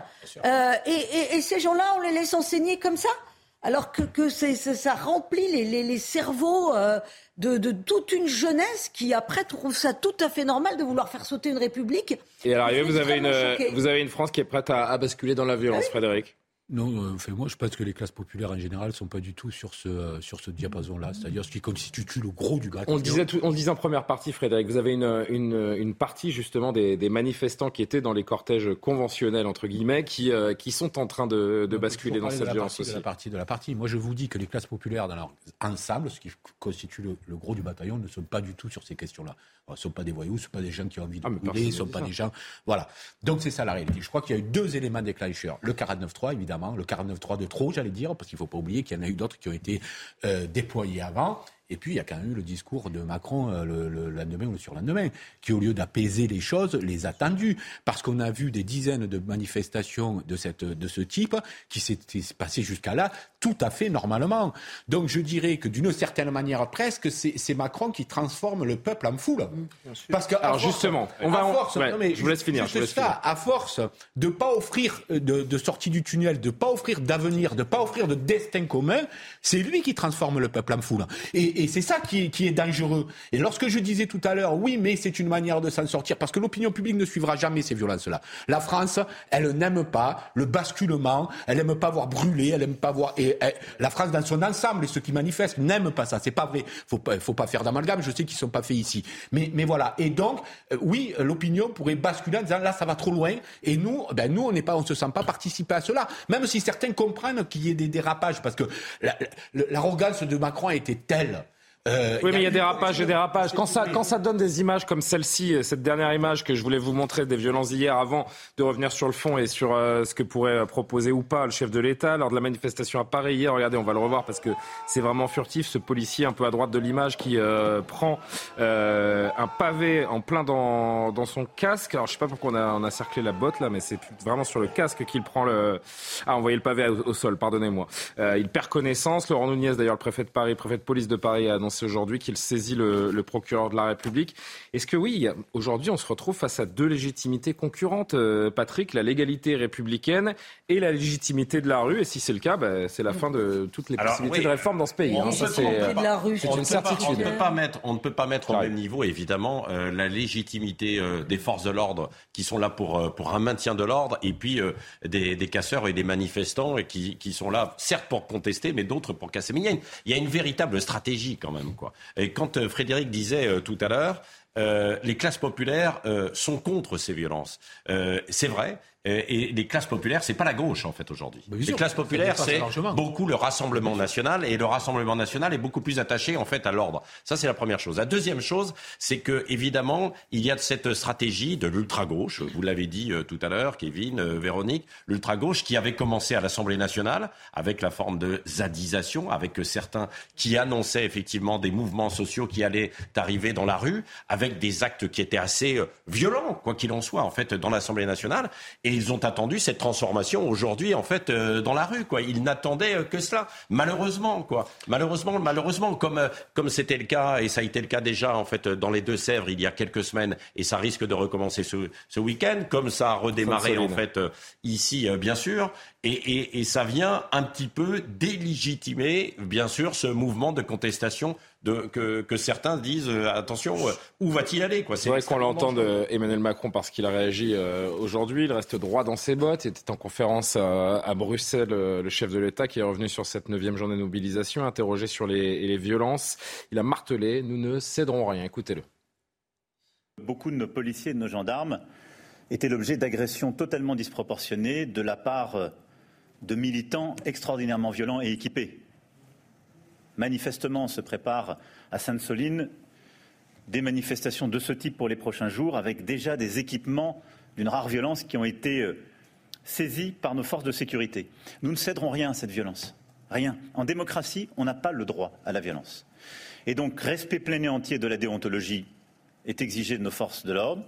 F: Euh, et, et, ces gens-là, on les laisse enseigner comme ça? Alors que, que ça remplit les, les, cerveaux euh, de, de, toute une jeunesse qui après trouve ça tout à fait normal de vouloir faire sauter une république.
B: Et alors, vous avez, une, vous avez une France qui est prête à, basculer dans la violence, ah Frédéric
G: non, euh, moi je pense que les classes populaires en général ne sont pas du tout sur ce, euh, sur ce diapason-là, c'est-à-dire ce qui constitue le gros du gratin.
B: On disait, on disait en première partie, Frédéric, vous avez une, une, une partie justement des, des, manifestants qui étaient dans les cortèges conventionnels, entre guillemets, qui, euh, qui sont en train de, de basculer dans cette violence
G: aussi. De la partie de la partie. Moi je vous dis que les classes populaires dans leur ensemble, ce qui constitue le, gros du bataillon, ne sont pas du tout sur ces questions-là. Ce ne sont pas des voyous, ce ne sont pas des gens qui ont envie de ah, ce ne sont pas des gens... Voilà. Donc c'est ça la réalité. Je crois qu'il y a eu deux éléments déclencheurs. Le 49-3, évidemment, le 49-3 de trop, j'allais dire, parce qu'il ne faut pas oublier qu'il y en a eu d'autres qui ont été euh, déployés avant. Et puis, il y a quand même eu le discours de Macron euh, le, le, lendemain ou le surlendemain, qui, au lieu d'apaiser les choses, les a tendues. Parce qu'on a vu des dizaines de manifestations de, cette, de ce type qui s'étaient passées jusqu'à là tout à fait normalement. Donc, je dirais que d'une certaine manière presque, c'est Macron qui transforme le peuple en foule.
B: Mmh, Parce que, alors justement, on va force, mais je vous laisse finir. Je
G: ça, à force de pas offrir euh, de, de sortie du tunnel, de pas offrir d'avenir, de pas offrir de destin commun, c'est lui qui transforme le peuple en foule. Et, et c'est ça qui, est dangereux. Et lorsque je disais tout à l'heure, oui, mais c'est une manière de s'en sortir, parce que l'opinion publique ne suivra jamais ces violences-là. La France, elle n'aime pas le basculement, elle n'aime pas voir brûler, elle n'aime pas voir. Et, la France dans son ensemble et ceux qui manifestent n'aiment pas ça. C'est pas vrai. Faut pas, faut pas faire d'amalgame. Je sais qu'ils sont pas faits ici. Mais, mais voilà. Et donc, euh, oui, l'opinion pourrait basculer en disant là, ça va trop loin. Et nous, ben nous, on n'est pas, on se sent pas participer à cela. Même si certains comprennent qu'il y ait des dérapages, parce que l'arrogance de Macron été telle
B: Euh, oui, mais il y a des rapages et des rapages. Quand ça, quand ça donne des images comme celle-ci, euh, cette dernière image que je voulais vous montrer des violences d'hier, avant de revenir sur le fond et sur euh, ce que pourrait proposer ou pas le chef de l'État lors de la manifestation à Paris hier. Regardez, on va le revoir parce que c'est vraiment furtif. Ce policier un peu à droite de l'image qui prend un pavé en plein dans, dans son casque. Alors je sais pas pourquoi on a, on a cerclé la botte là, mais c'est vraiment sur le casque qu'il prend le. Ah, on voyait le pavé au, sol. Pardonnez-moi. il perd connaissance. Laurent Nunez, d'ailleurs, le préfet de Paris, préfet de police de Paris, a annoncé aujourd'hui qu'il saisit le, procureur de la République. Est-ce que oui, aujourd'hui, on se retrouve face à deux légitimités concurrentes, euh, Patrick, la légalité républicaine et la légitimité de la rue Et si c'est le cas, bah, c'est la fin de toutes les possibilités de réforme dans ce pays.
E: Hein. c'est une certitude. on, ne peut pas mettre, on ne peut pas mettre au même niveau, évidemment, euh, la légitimité euh, des forces de l'ordre qui sont là pour, pour un maintien de l'ordre et puis des, des, casseurs et des manifestants qui, qui sont là, certes pour contester, mais d'autres pour casser. Mais il y, a une, il y a une véritable stratégie quand même. Et quand euh, Frédéric disait euh, tout à l'heure, euh, les classes populaires sont contre ces violences. c'est vrai, et les classes populaires, c'est pas la gauche en fait aujourd'hui. Les classes populaires, c'est beaucoup le Rassemblement national et le Rassemblement national est beaucoup plus attaché en fait à l'ordre. Ça, c'est la première chose. La deuxième chose, c'est que évidemment, il y a cette stratégie de l'ultra gauche. Vous l'avez dit euh, tout à l'heure, Kevin, euh, Véronique, l'ultra gauche qui avait commencé à l'Assemblée nationale avec la forme de zadisation, avec certains qui annonçaient effectivement des mouvements sociaux qui allaient arriver dans la rue, avec des actes qui étaient assez euh, violents, quoi qu'il en soit, en fait, dans l'Assemblée nationale. Et ils ont attendu cette transformation aujourd'hui, en fait, euh, dans la rue, quoi. Ils n'attendaient euh, que cela. Malheureusement, quoi. Malheureusement, malheureusement, comme euh, comme c'était le cas et ça a été le cas déjà, en fait, dans les Deux-Sèvres il y a quelques semaines et ça risque de recommencer ce, ce week-end, comme ça a redémarré en fait ici, bien sûr. Et, et, et, ça vient un petit peu délégitimer, bien sûr, ce mouvement de contestation de, que, que, certains disent euh, attention, euh, où va-t-il aller
B: C'est vrai qu'on l'entend Emmanuel Macron parce qu'il a réagi euh, aujourd'hui. Il reste droit dans ses bottes. Il était en conférence à, à Bruxelles, le chef de l'État, qui est revenu sur cette neuvième journée de mobilisation, interrogé sur les, les violences. Il a martelé nous ne céderons rien. Écoutez-le.
I: Beaucoup de nos policiers et de nos gendarmes étaient l'objet d'agressions totalement disproportionnées de la part de militants extraordinairement violents et équipés. Manifestement, se prépare à Sainte-Soline des manifestations de ce type pour les prochains jours, avec déjà des équipements d'une rare violence qui ont été euh, saisis par nos forces de sécurité. Nous ne céderons rien à cette violence. Rien. En démocratie, on n'a pas le droit à la violence. Et donc, respect plein et entier de la déontologie est exigé de nos forces de l'ordre,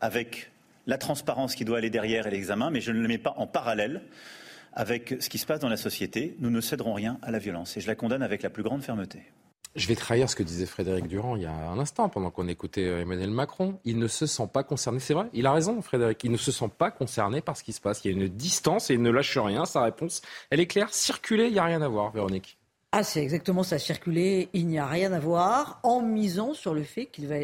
I: avec la transparence qui doit aller derrière et l'examen, mais je ne le mets pas en parallèle avec ce qui se passe dans la société. Nous ne céderons rien à la violence et je la condamne avec la plus grande fermeté.
B: Je vais trahir ce que disait Frédéric Durand il y a un instant, pendant qu'on écoutait euh, Emmanuel Macron. Il ne se sent pas concerné. C'est vrai, il a raison, Frédéric. Il ne se sent pas concerné par ce qui se passe. Il y a une distance et il ne lâche rien. Sa réponse, elle est claire. Circuler, il n'y a rien à voir, Véronique.
F: Ah, c'est exactement ça, circuler, il n'y a rien à voir, en misant sur le fait qu'il va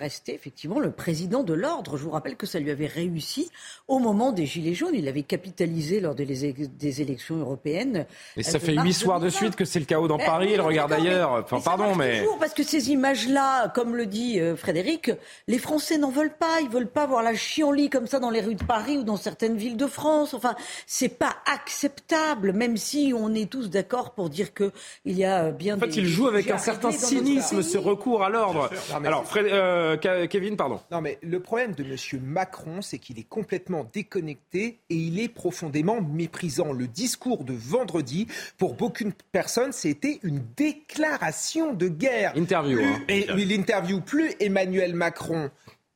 F: rester effectivement le président de l'ordre. Je vous rappelle que ça lui avait réussi au moment des Gilets jaunes. Il avait capitalisé lors des, des élections européennes.
B: Et ça fait huit soirs de suite que c'est le chaos dans Paris, il regarde ailleurs. Enfin, pardon, mais.
F: Toujours parce que ces images-là, comme le dit euh, Frédéric, les Français n'en veulent pas. Ils veulent pas voir la chienlit comme ça dans les rues de Paris ou dans certaines villes de France. Enfin, c'est pas acceptable, même si on est tous d'accord pour dire que il y a bien.
B: En fait, il joue avec un certain cynisme ce recours à l'ordre. Alors, euh, Kevin, pardon.
H: Non, mais le problème de M. Macron, c'est qu'il est complètement déconnecté et il est profondément méprisant. Le discours de vendredi, pour beaucoup de personnes, c'était une déclaration de guerre.
B: Interview.
H: Hein. Et l'interview, plus Emmanuel Macron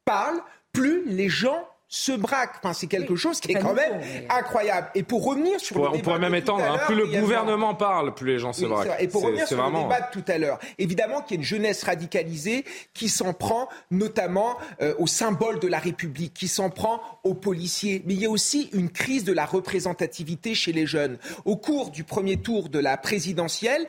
H: parle, plus les gens se braque. Enfin, c'est quelque chose qui est quand même incroyable. Et pour revenir sur le
B: on pourrait même étendre. Hein. plus le gouvernement parle, plus les gens se braquent.
H: Et pour revenir sur le débat de tout à l'heure, évidemment qu'il y a une jeunesse radicalisée qui s'en prend notamment euh, au symbole de la République, qui s'en prend aux policiers. Mais il y a aussi une crise de la représentativité chez les jeunes. Au cours du premier tour de la présidentielle,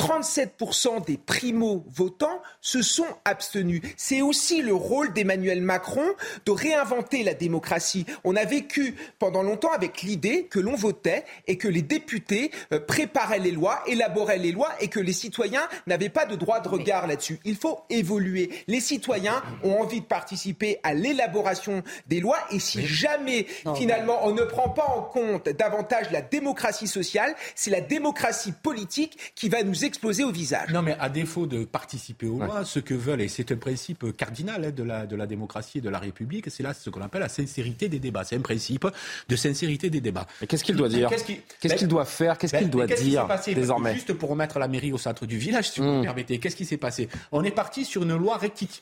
H: 37% des primo-votants se sont abstenus. C'est aussi le rôle d'Emmanuel Macron de réinventer la démocratie. On a vécu pendant longtemps avec l'idée que l'on votait et que les députés euh, préparaient les lois, élaboraient les lois et que les citoyens n'avaient pas de droit de regard là-dessus. Il faut évoluer. Les citoyens ont envie de participer à l'élaboration des lois et si jamais finalement on ne prend pas en compte davantage la démocratie sociale, c'est la démocratie politique qui va nous exploser au visage.
G: Non, mais à défaut de participer aux lois, ce que veulent, et c'est un principe cardinal hein, de, la, de la démocratie et de la République, c'est là ce qu'on appelle la sincérité des débats. C'est un principe de sincérité des débats.
B: Mais qu'est-ce qu'il doit dire Qu'est-ce qu'il ben, doit faire Qu'est-ce qu'il doit dire désormais
G: Juste pour remettre la mairie au centre du village, si vous me hmm. permettez, qu'est-ce qui s'est passé On est parti sur une loi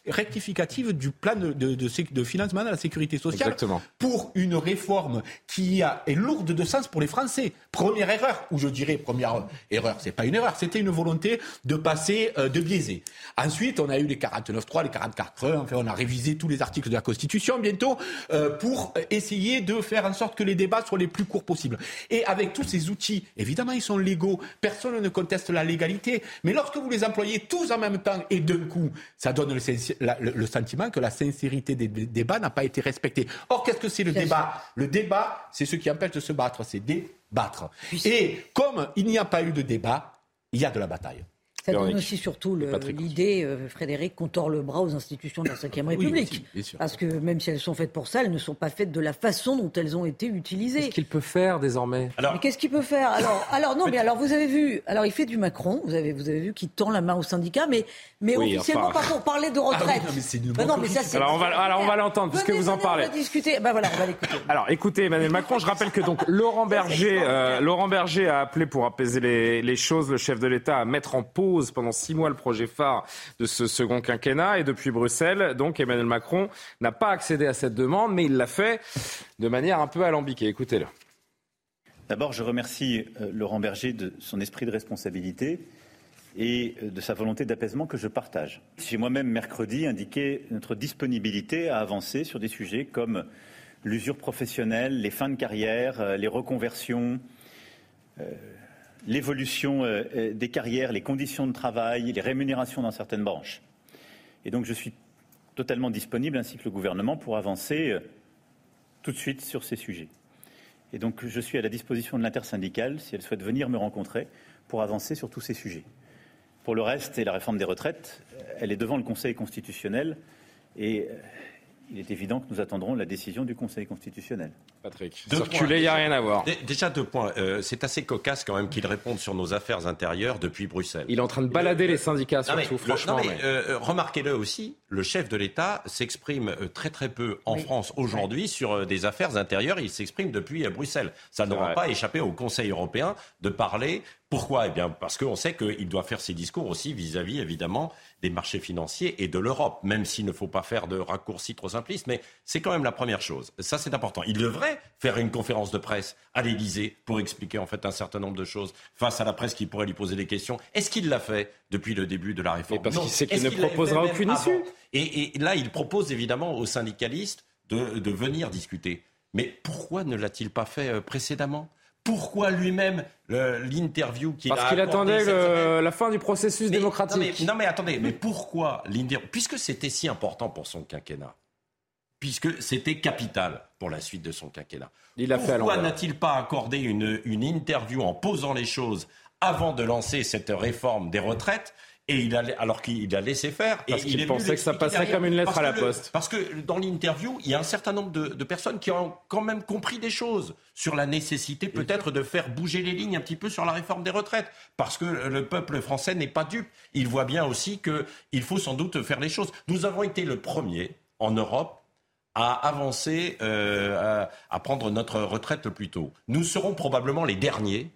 G: rectificative du plan de, de, de, financement de la sécurité sociale
B: Exactement.
G: pour une réforme qui a, est lourde de sens pour les Français. Première erreur, ou je dirais première erreur, c'est pas une erreur, c'était une volonté de passer, euh, de biaiser. Ensuite, on a eu les 49.3, les 44 enfin, on a révisé tous les articles de la Constitution bientôt euh, pour essayer de faire en sorte que les débats soient les plus courts possibles. Et avec tous ces outils, évidemment, ils sont légaux, personne ne conteste la légalité, mais lorsque vous les employez tous en même temps et d'un coup, ça donne le, sentiment que la sincérité des débats n'a pas été respectée. Or, qu'est-ce que c'est le débat? Le débat, c'est ce qui empêche de se battre, c'est débattre. Et comme il n'y a pas eu de débat, il y a de la bataille.
F: Ça donne aussi surtout l'idée, euh, Frédéric, qu'on tord le bras aux institutions de la Ve République. Parce que même si elles sont faites pour ça, elles ne sont pas faites de la façon dont elles ont été utilisées.
B: Qu'est-ce qu'il peut faire désormais?
F: Alors... qu'est-ce qu'il peut faire? Alors, alors non, mais alors vous avez vu, alors il fait du Macron, vous avez, vous avez vu qu'il tend la main aux syndicats, mais, mais officiellement pas pour parler de retraite.
B: alors on va, alors on va l'entendre puisque vous en parlez.
F: On va discuter. Ben voilà, on va l'écouter.
B: Alors écoutez, Emmanuel Macron, je rappelle que donc Laurent Berger, euh, Laurent Berger a appelé pour apaiser les, les choses le chef de l'État à mettre en pause pendant six mois le projet phare de ce second quinquennat. Et depuis Bruxelles, donc Emmanuel Macron n'a pas accédé à cette demande, mais il l'a fait de manière un peu alambiquée. Écoutez-le.
I: D'abord, je remercie euh, Laurent Berger de son esprit de responsabilité et euh, de sa volonté d'apaisement que je partage. J'ai moi-même mercredi indiqué notre disponibilité à avancer sur des sujets comme l'usure professionnelle, les fins de carrière, euh, les reconversions, euh, des carrières, les conditions de travail, les rémunérations dans certaines branches. Et donc je suis totalement disponible, ainsi que le gouvernement, pour avancer euh, tout de suite sur ces sujets. Et donc je suis à la disposition de l'intersyndicale, si elle souhaite venir me rencontrer, pour avancer sur tous ces sujets. Pour le reste, et la réforme des retraites, elle est devant le Conseil constitutionnel et il est évident que nous attendrons la décision du Conseil constitutionnel.
B: Patrick, circuler, il n'y a rien à voir.
E: Déjà deux points. Euh, c'est assez cocasse quand même qu'il réponde sur nos affaires intérieures depuis Bruxelles.
B: Il est en train de balader les syndicats surtout, franchement.
E: Euh, remarquez-le aussi, le chef de l'État s'exprime euh, très très peu en France aujourd'hui sur des affaires intérieures. Il s'exprime depuis Bruxelles. Ça n'aura pas échappé au Conseil européen de parler pourquoi? Eh bien, parce qu'on sait qu'il doit faire ses discours aussi vis-à-vis, évidemment, des marchés financiers et de l'Europe, même s'il ne faut pas faire de raccourcis trop simplistes, mais c'est quand même la première chose. Ça, c'est important. Il devrait faire une conférence de presse à l'Élysée pour expliquer, en fait, un certain nombre de choses face à la presse qui pourrait lui poser des questions. Est-ce qu'il l'a fait depuis le début de la réforme?
B: Parce qu'il sait qu'il ne proposera aucune issue?
E: Et, là, il propose, évidemment, aux syndicalistes de venir discuter. Mais pourquoi ne l'a-t-il pas fait euh, précédemment? Pourquoi lui-même l'interview qu'il
B: a Parce qu'il attendait la fin du processus démocratique.
E: Non mais, attendez, mais pourquoi l'interview Puisque c'était si important pour son quinquennat, puisque c'était capital pour la suite de son quinquennat. Il a Pourquoi n'a-t-il pas accordé une, une interview en posant les choses avant de lancer cette réforme des retraites et il a, alors qu'il a laissé faire.
B: Parce qu'il pensait que ça passerait comme une lettre à la poste.
E: parce que dans l'interview, il y a un certain nombre de, personnes qui ont quand même compris des choses sur la nécessité peut-être de faire bouger les lignes un petit peu sur la réforme des retraites. Parce que le peuple français n'est pas dupe. Il voit bien aussi qu'il faut sans doute faire les choses. Nous avons été le premier en Europe à avancer, euh, à, à prendre notre retraite le plus tôt. Nous serons probablement les derniers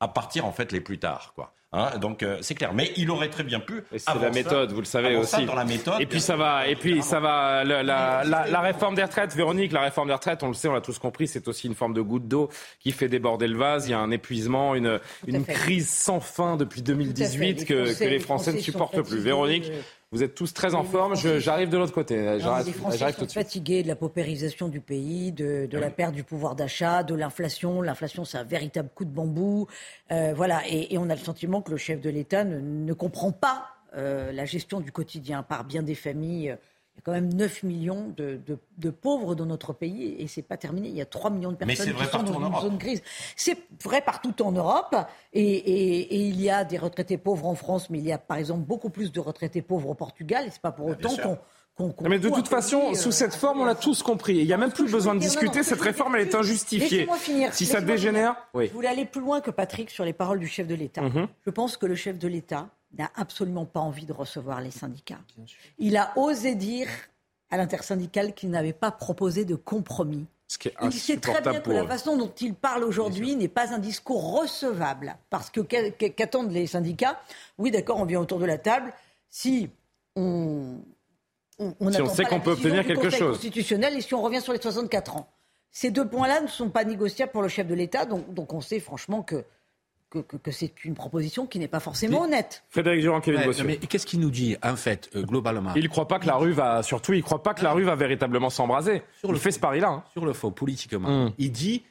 E: à partir en fait les plus tard, quoi. Hein, donc euh, c'est clair, mais il aurait très bien pu.
B: C'est la méthode, vous le savez aussi.
E: Dans la méthode,
B: et puis ça va, et puis ça va. La, la, la, réforme des retraites, Véronique, la réforme des retraites, on le sait, on l'a tous compris, c'est aussi une forme de goutte d'eau qui fait déborder le vase. Il y a un épuisement, une, une crise sans fin depuis 2018 que, que, les Français, ne supportent plus. Véronique, vous êtes tous très en forme. J'arrive de l'autre côté.
F: les Français sont fatigués de la paupérisation du pays, de, la perte du pouvoir d'achat, de l'inflation. L'inflation, c'est un véritable coup de bambou. Euh, voilà. Et, on a le sentiment que le chef de l'État ne, comprend pas euh, la gestion du quotidien par bien des familles il y a quand même 9 millions de, pauvres dans notre pays et c'est pas terminé. Il y a 3 millions de personnes qui sont dans une zone grise. C'est vrai partout en Europe et, il y a des retraités pauvres en France, mais il y a par exemple beaucoup plus de retraités pauvres au Portugal et c'est pas pour autant qu'on
B: mais de toute façon, sous cette euh, forme, on l'a tous compris. Il n'y a même plus besoin de discuter. Cette réforme, elle est injustifiée.
F: Finir.
B: Si ça dégénère,
F: oui. Je voulais aller plus loin que Patrick sur les paroles du chef de l'État. Mhm. Je pense que le chef de l'État n'a absolument pas envie de recevoir les syndicats. Il a osé dire à l'intersyndicale qu'il n'avait pas proposé de compromis.
B: Ce qui est
F: il sait très bien que la façon dont il parle aujourd'hui n'est pas un discours recevable. Parce que qu'attendent les syndicats? Oui, d'accord, on vient autour de la table. Si on
B: on, si on sait qu'on peut obtenir quelque chose.
F: constitutionnel et si on revient sur les 64 ans. Ces deux points-là ne sont pas négociables pour le chef de l'État, donc, donc on sait franchement que que, que, c'est une proposition qui n'est pas forcément honnête.
B: Frédéric Durand, Kevin
G: ouais, Mais qu'est-ce qu'il nous dit, en fait, euh, globalement
B: Il ne croit pas que la rue va, surtout, il croit pas que la rue va véritablement s'embraser. il fait ce pari-là. Hein.
G: Sur le fond, politiquement, hmm. il dit,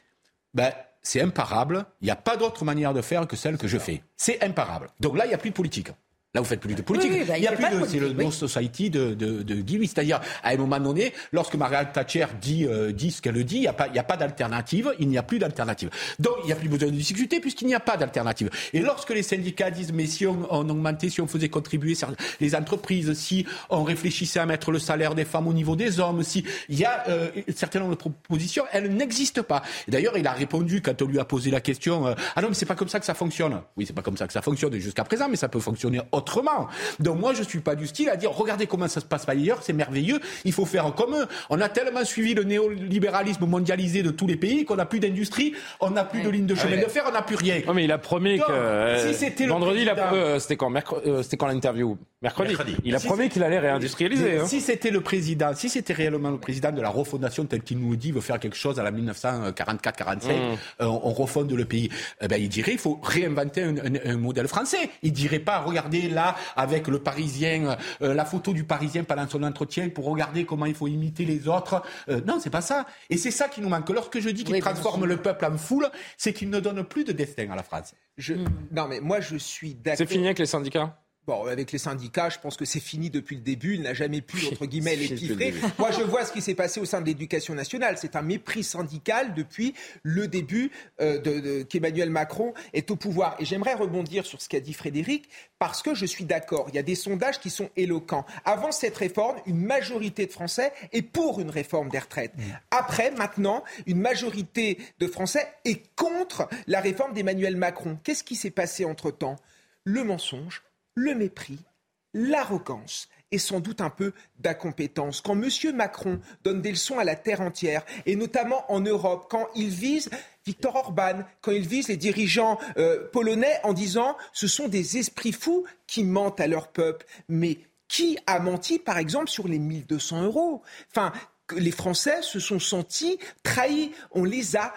G: ben, c'est imparable, il n'y a pas d'autre manière de faire que celle que je fais. C'est imparable. Donc là, il n'y a plus de politique. Là, vous faites plus de politique. Bah, il n'y a, plus de, c'est le no society de, de, de Guy. C'est-à-dire, à un moment donné, lorsque Margaret Thatcher dit, euh, dit ce qu'elle dit, il n'y a pas, il a pas d'alternative. Il n'y a plus d'alternative. Donc, il n'y a plus besoin de discuter puisqu'il n'y a pas d'alternative. Et lorsque les syndicats disent, mais si on, on augmentait, si on faisait contribuer les entreprises, si on réfléchissait à mettre le salaire des femmes au niveau des hommes, si il y a euh, un certain nombre de propositions, elles n'existent pas. D'ailleurs, il a répondu quand on lui a posé la question, euh, ah non, mais c'est pas comme ça que ça fonctionne. Oui, c'est pas comme ça que ça fonctionne jusqu'à présent, mais ça peut fonctionner autrement. Donc moi, je suis pas du style à dire regardez comment ça se passe ailleurs, c'est merveilleux, il faut faire comme eux. On a tellement suivi le néolibéralisme mondialisé de tous les pays qu'on n'a plus d'industrie, on n'a plus de ligne de chemin de fer, on n'a plus rien.
B: Non mais il a promis que euh, si vendredi, euh, c'était quand, euh, c'était quand l'interview? Mercredi. Il a promis qu'il allait réindustrialiser.
G: Hein. Si c'était le président, si c'était réellement le président de la refondation tel qu'il nous dit, veut faire quelque chose à la 1944-45, mmh. on, refonde le pays, eh ben, il dirait il faut réinventer un, un, modèle français. Il dirait pas regardez là avec le Parisien, euh, la photo du Parisien pendant son entretien pour regarder comment il faut imiter les autres. Euh, non, c'est pas ça. Et c'est ça qui nous manque. Lorsque je dis qu'il transforme le peuple en foule, c'est qu'il ne donne plus de destin à la France.
H: Je... Mmh. Non, mais moi je suis d'accord.
B: C'est fini avec les syndicats?
H: Bon, avec les syndicats, je pense que c'est fini depuis le début. Il n'a jamais pu, entre guillemets, les piffrer. Moi, je vois ce qui s'est passé au sein de l'éducation nationale. C'est un mépris syndical depuis le début euh, de, qu'Emmanuel Macron est au pouvoir. Et j'aimerais rebondir sur ce qu'a dit Frédéric, parce que je suis d'accord. Il y a des sondages qui sont éloquents. Avant cette réforme, une majorité de Français est pour une réforme des retraites. Mmh. Après, maintenant, une majorité de Français est contre la réforme d'Emmanuel Macron. Qu'est-ce qui s'est passé entre-temps? Le mensonge le mépris, l'arrogance et sans doute un peu d'incompétence. Quand M. Macron donne des leçons à la terre entière, et notamment en Europe, quand il vise Viktor Orban, quand il vise les dirigeants euh, polonais en disant ce sont des esprits fous qui mentent à leur peuple. Mais qui a menti, par exemple, sur les 1200 euros? Enfin, les Français se sont sentis trahis. On les a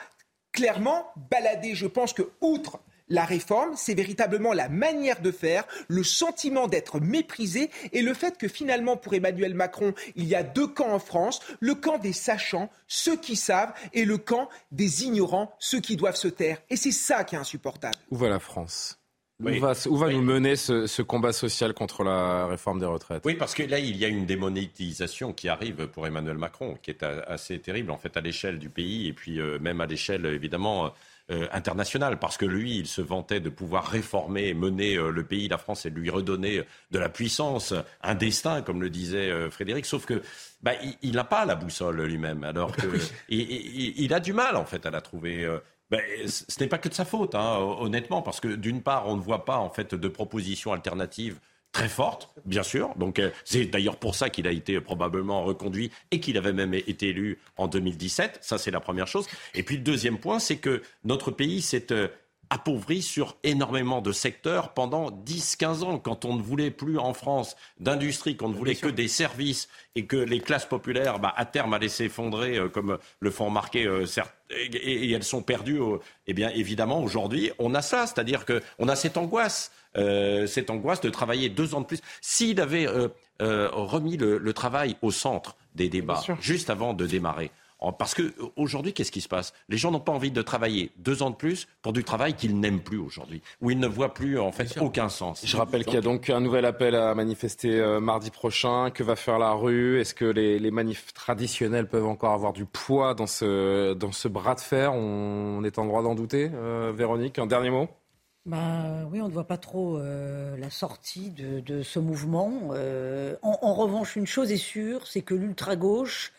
H: clairement baladés. Je pense que, outre la réforme, c'est véritablement la manière de faire, le sentiment d'être méprisé et le fait que finalement, pour Emmanuel Macron, il y a deux camps en France, le camp des sachants, ceux qui savent, et le camp des ignorants, ceux qui doivent se taire. Et c'est ça qui est insupportable.
B: Où va la France? Où va, où va nous mener ce, combat social contre la réforme des retraites?
E: Oui, parce que là, il y a une démonétisation qui arrive pour Emmanuel Macron, qui est assez terrible, en fait, à l'échelle du pays, et puis euh, même à l'échelle, évidemment, euh, international, parce que lui, il se vantait de pouvoir réformer et mener euh, le pays, la France, et lui redonner de la puissance, un destin, comme le disait euh, Frédéric, sauf que bah, il n'a pas la boussole lui-même, alors que il, a du mal, en fait, à la trouver. Bah, ce n'est pas que de sa faute, hein, honnêtement, parce que d'une part, on ne voit pas en fait de propositions alternatives très forte, bien sûr. Donc euh, c'est d'ailleurs pour ça qu'il a été probablement reconduit et qu'il avait même été élu en 2017. Ça c'est la première chose. Et puis le deuxième point, c'est que notre pays s'est euh, appauvri sur énormément de secteurs pendant 10-15 ans, quand on ne voulait plus en France d'industrie, qu'on ne voulait que des services et que les classes populaires, bah, à terme, allaient s'effondrer, euh, comme le font remarquer certains et, elles sont perdues. eh bien, évidemment, aujourd'hui, on a ça, c'est-à-dire qu'on a cette angoisse. Euh, cette angoisse de travailler deux ans de plus. S'il avait euh, euh, remis le, travail au centre des débats, juste avant de démarrer, parce que aujourd'hui, qu'est-ce qui se passe? Les gens n'ont pas envie de travailler deux ans de plus pour du travail qu'ils n'aiment plus aujourd'hui, où ils ne voient plus en fait aucun sens.
B: Je rappelle qu'il y a donc un nouvel appel à manifester euh, mardi prochain. Que va faire la rue? Est-ce que les, les, manifs traditionnels peuvent encore avoir du poids dans ce, dans ce bras de fer? On est en droit d'en douter. Euh, Véronique, un dernier mot?
F: Bah, oui, on ne voit pas trop euh, la sortie de, de ce mouvement. Euh, en, en, revanche, une chose est sûre, c'est que l'ultra-gauche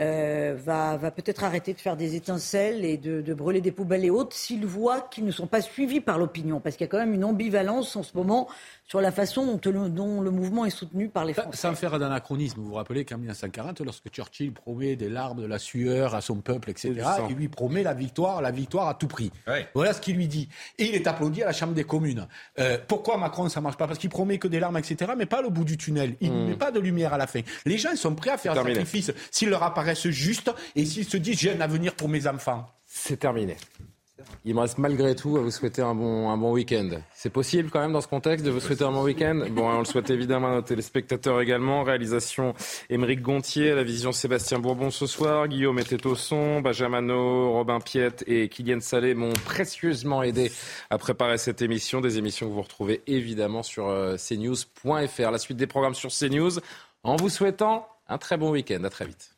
F: euh, va, peut-être arrêter de faire des étincelles et de, de brûler des poubelles et autres s'il voit qu'ils ne sont pas suivis par l'opinion. Parce qu'il y a quand même une ambivalence en ce moment sur la façon dont le, dont le mouvement est soutenu par les Français.
G: Sans faire d'anachronisme, vous vous rappelez qu'en 1940, lorsque Churchill promet des larmes, de la sueur à son peuple, etc., il lui promet la victoire, la victoire à tout prix. Ouais. Voilà ce qu'il lui dit. Et il est applaudi à la Chambre des communes. Euh, pourquoi Macron, ça marche pas? Parce qu'il promet que des larmes, etc., mais pas le bout du tunnel. Il ne mmh. met pas de lumière à la fin. Les gens ils sont prêts à faire un sacrifice s'il leur apparaît juste et s'ils se disent j'ai un avenir pour mes enfants.
B: C'est terminé. Il me reste malgré tout à vous souhaiter un bon, un bon week-end. C'est possible quand même dans ce contexte de vous souhaiter un bon week-end? Bon, on le souhaite évidemment à nos téléspectateurs également. Réalisation Émeric Gontier, la vision Sébastien Bourbon ce soir, Guillaume était au son, Benjamin Robin Piette et Kylian Salé m'ont précieusement aidé à préparer cette émission. Des émissions que vous retrouvez évidemment sur euh, cnews.fr. La suite des programmes sur CNews en vous souhaitant un très bon week-end. À très vite.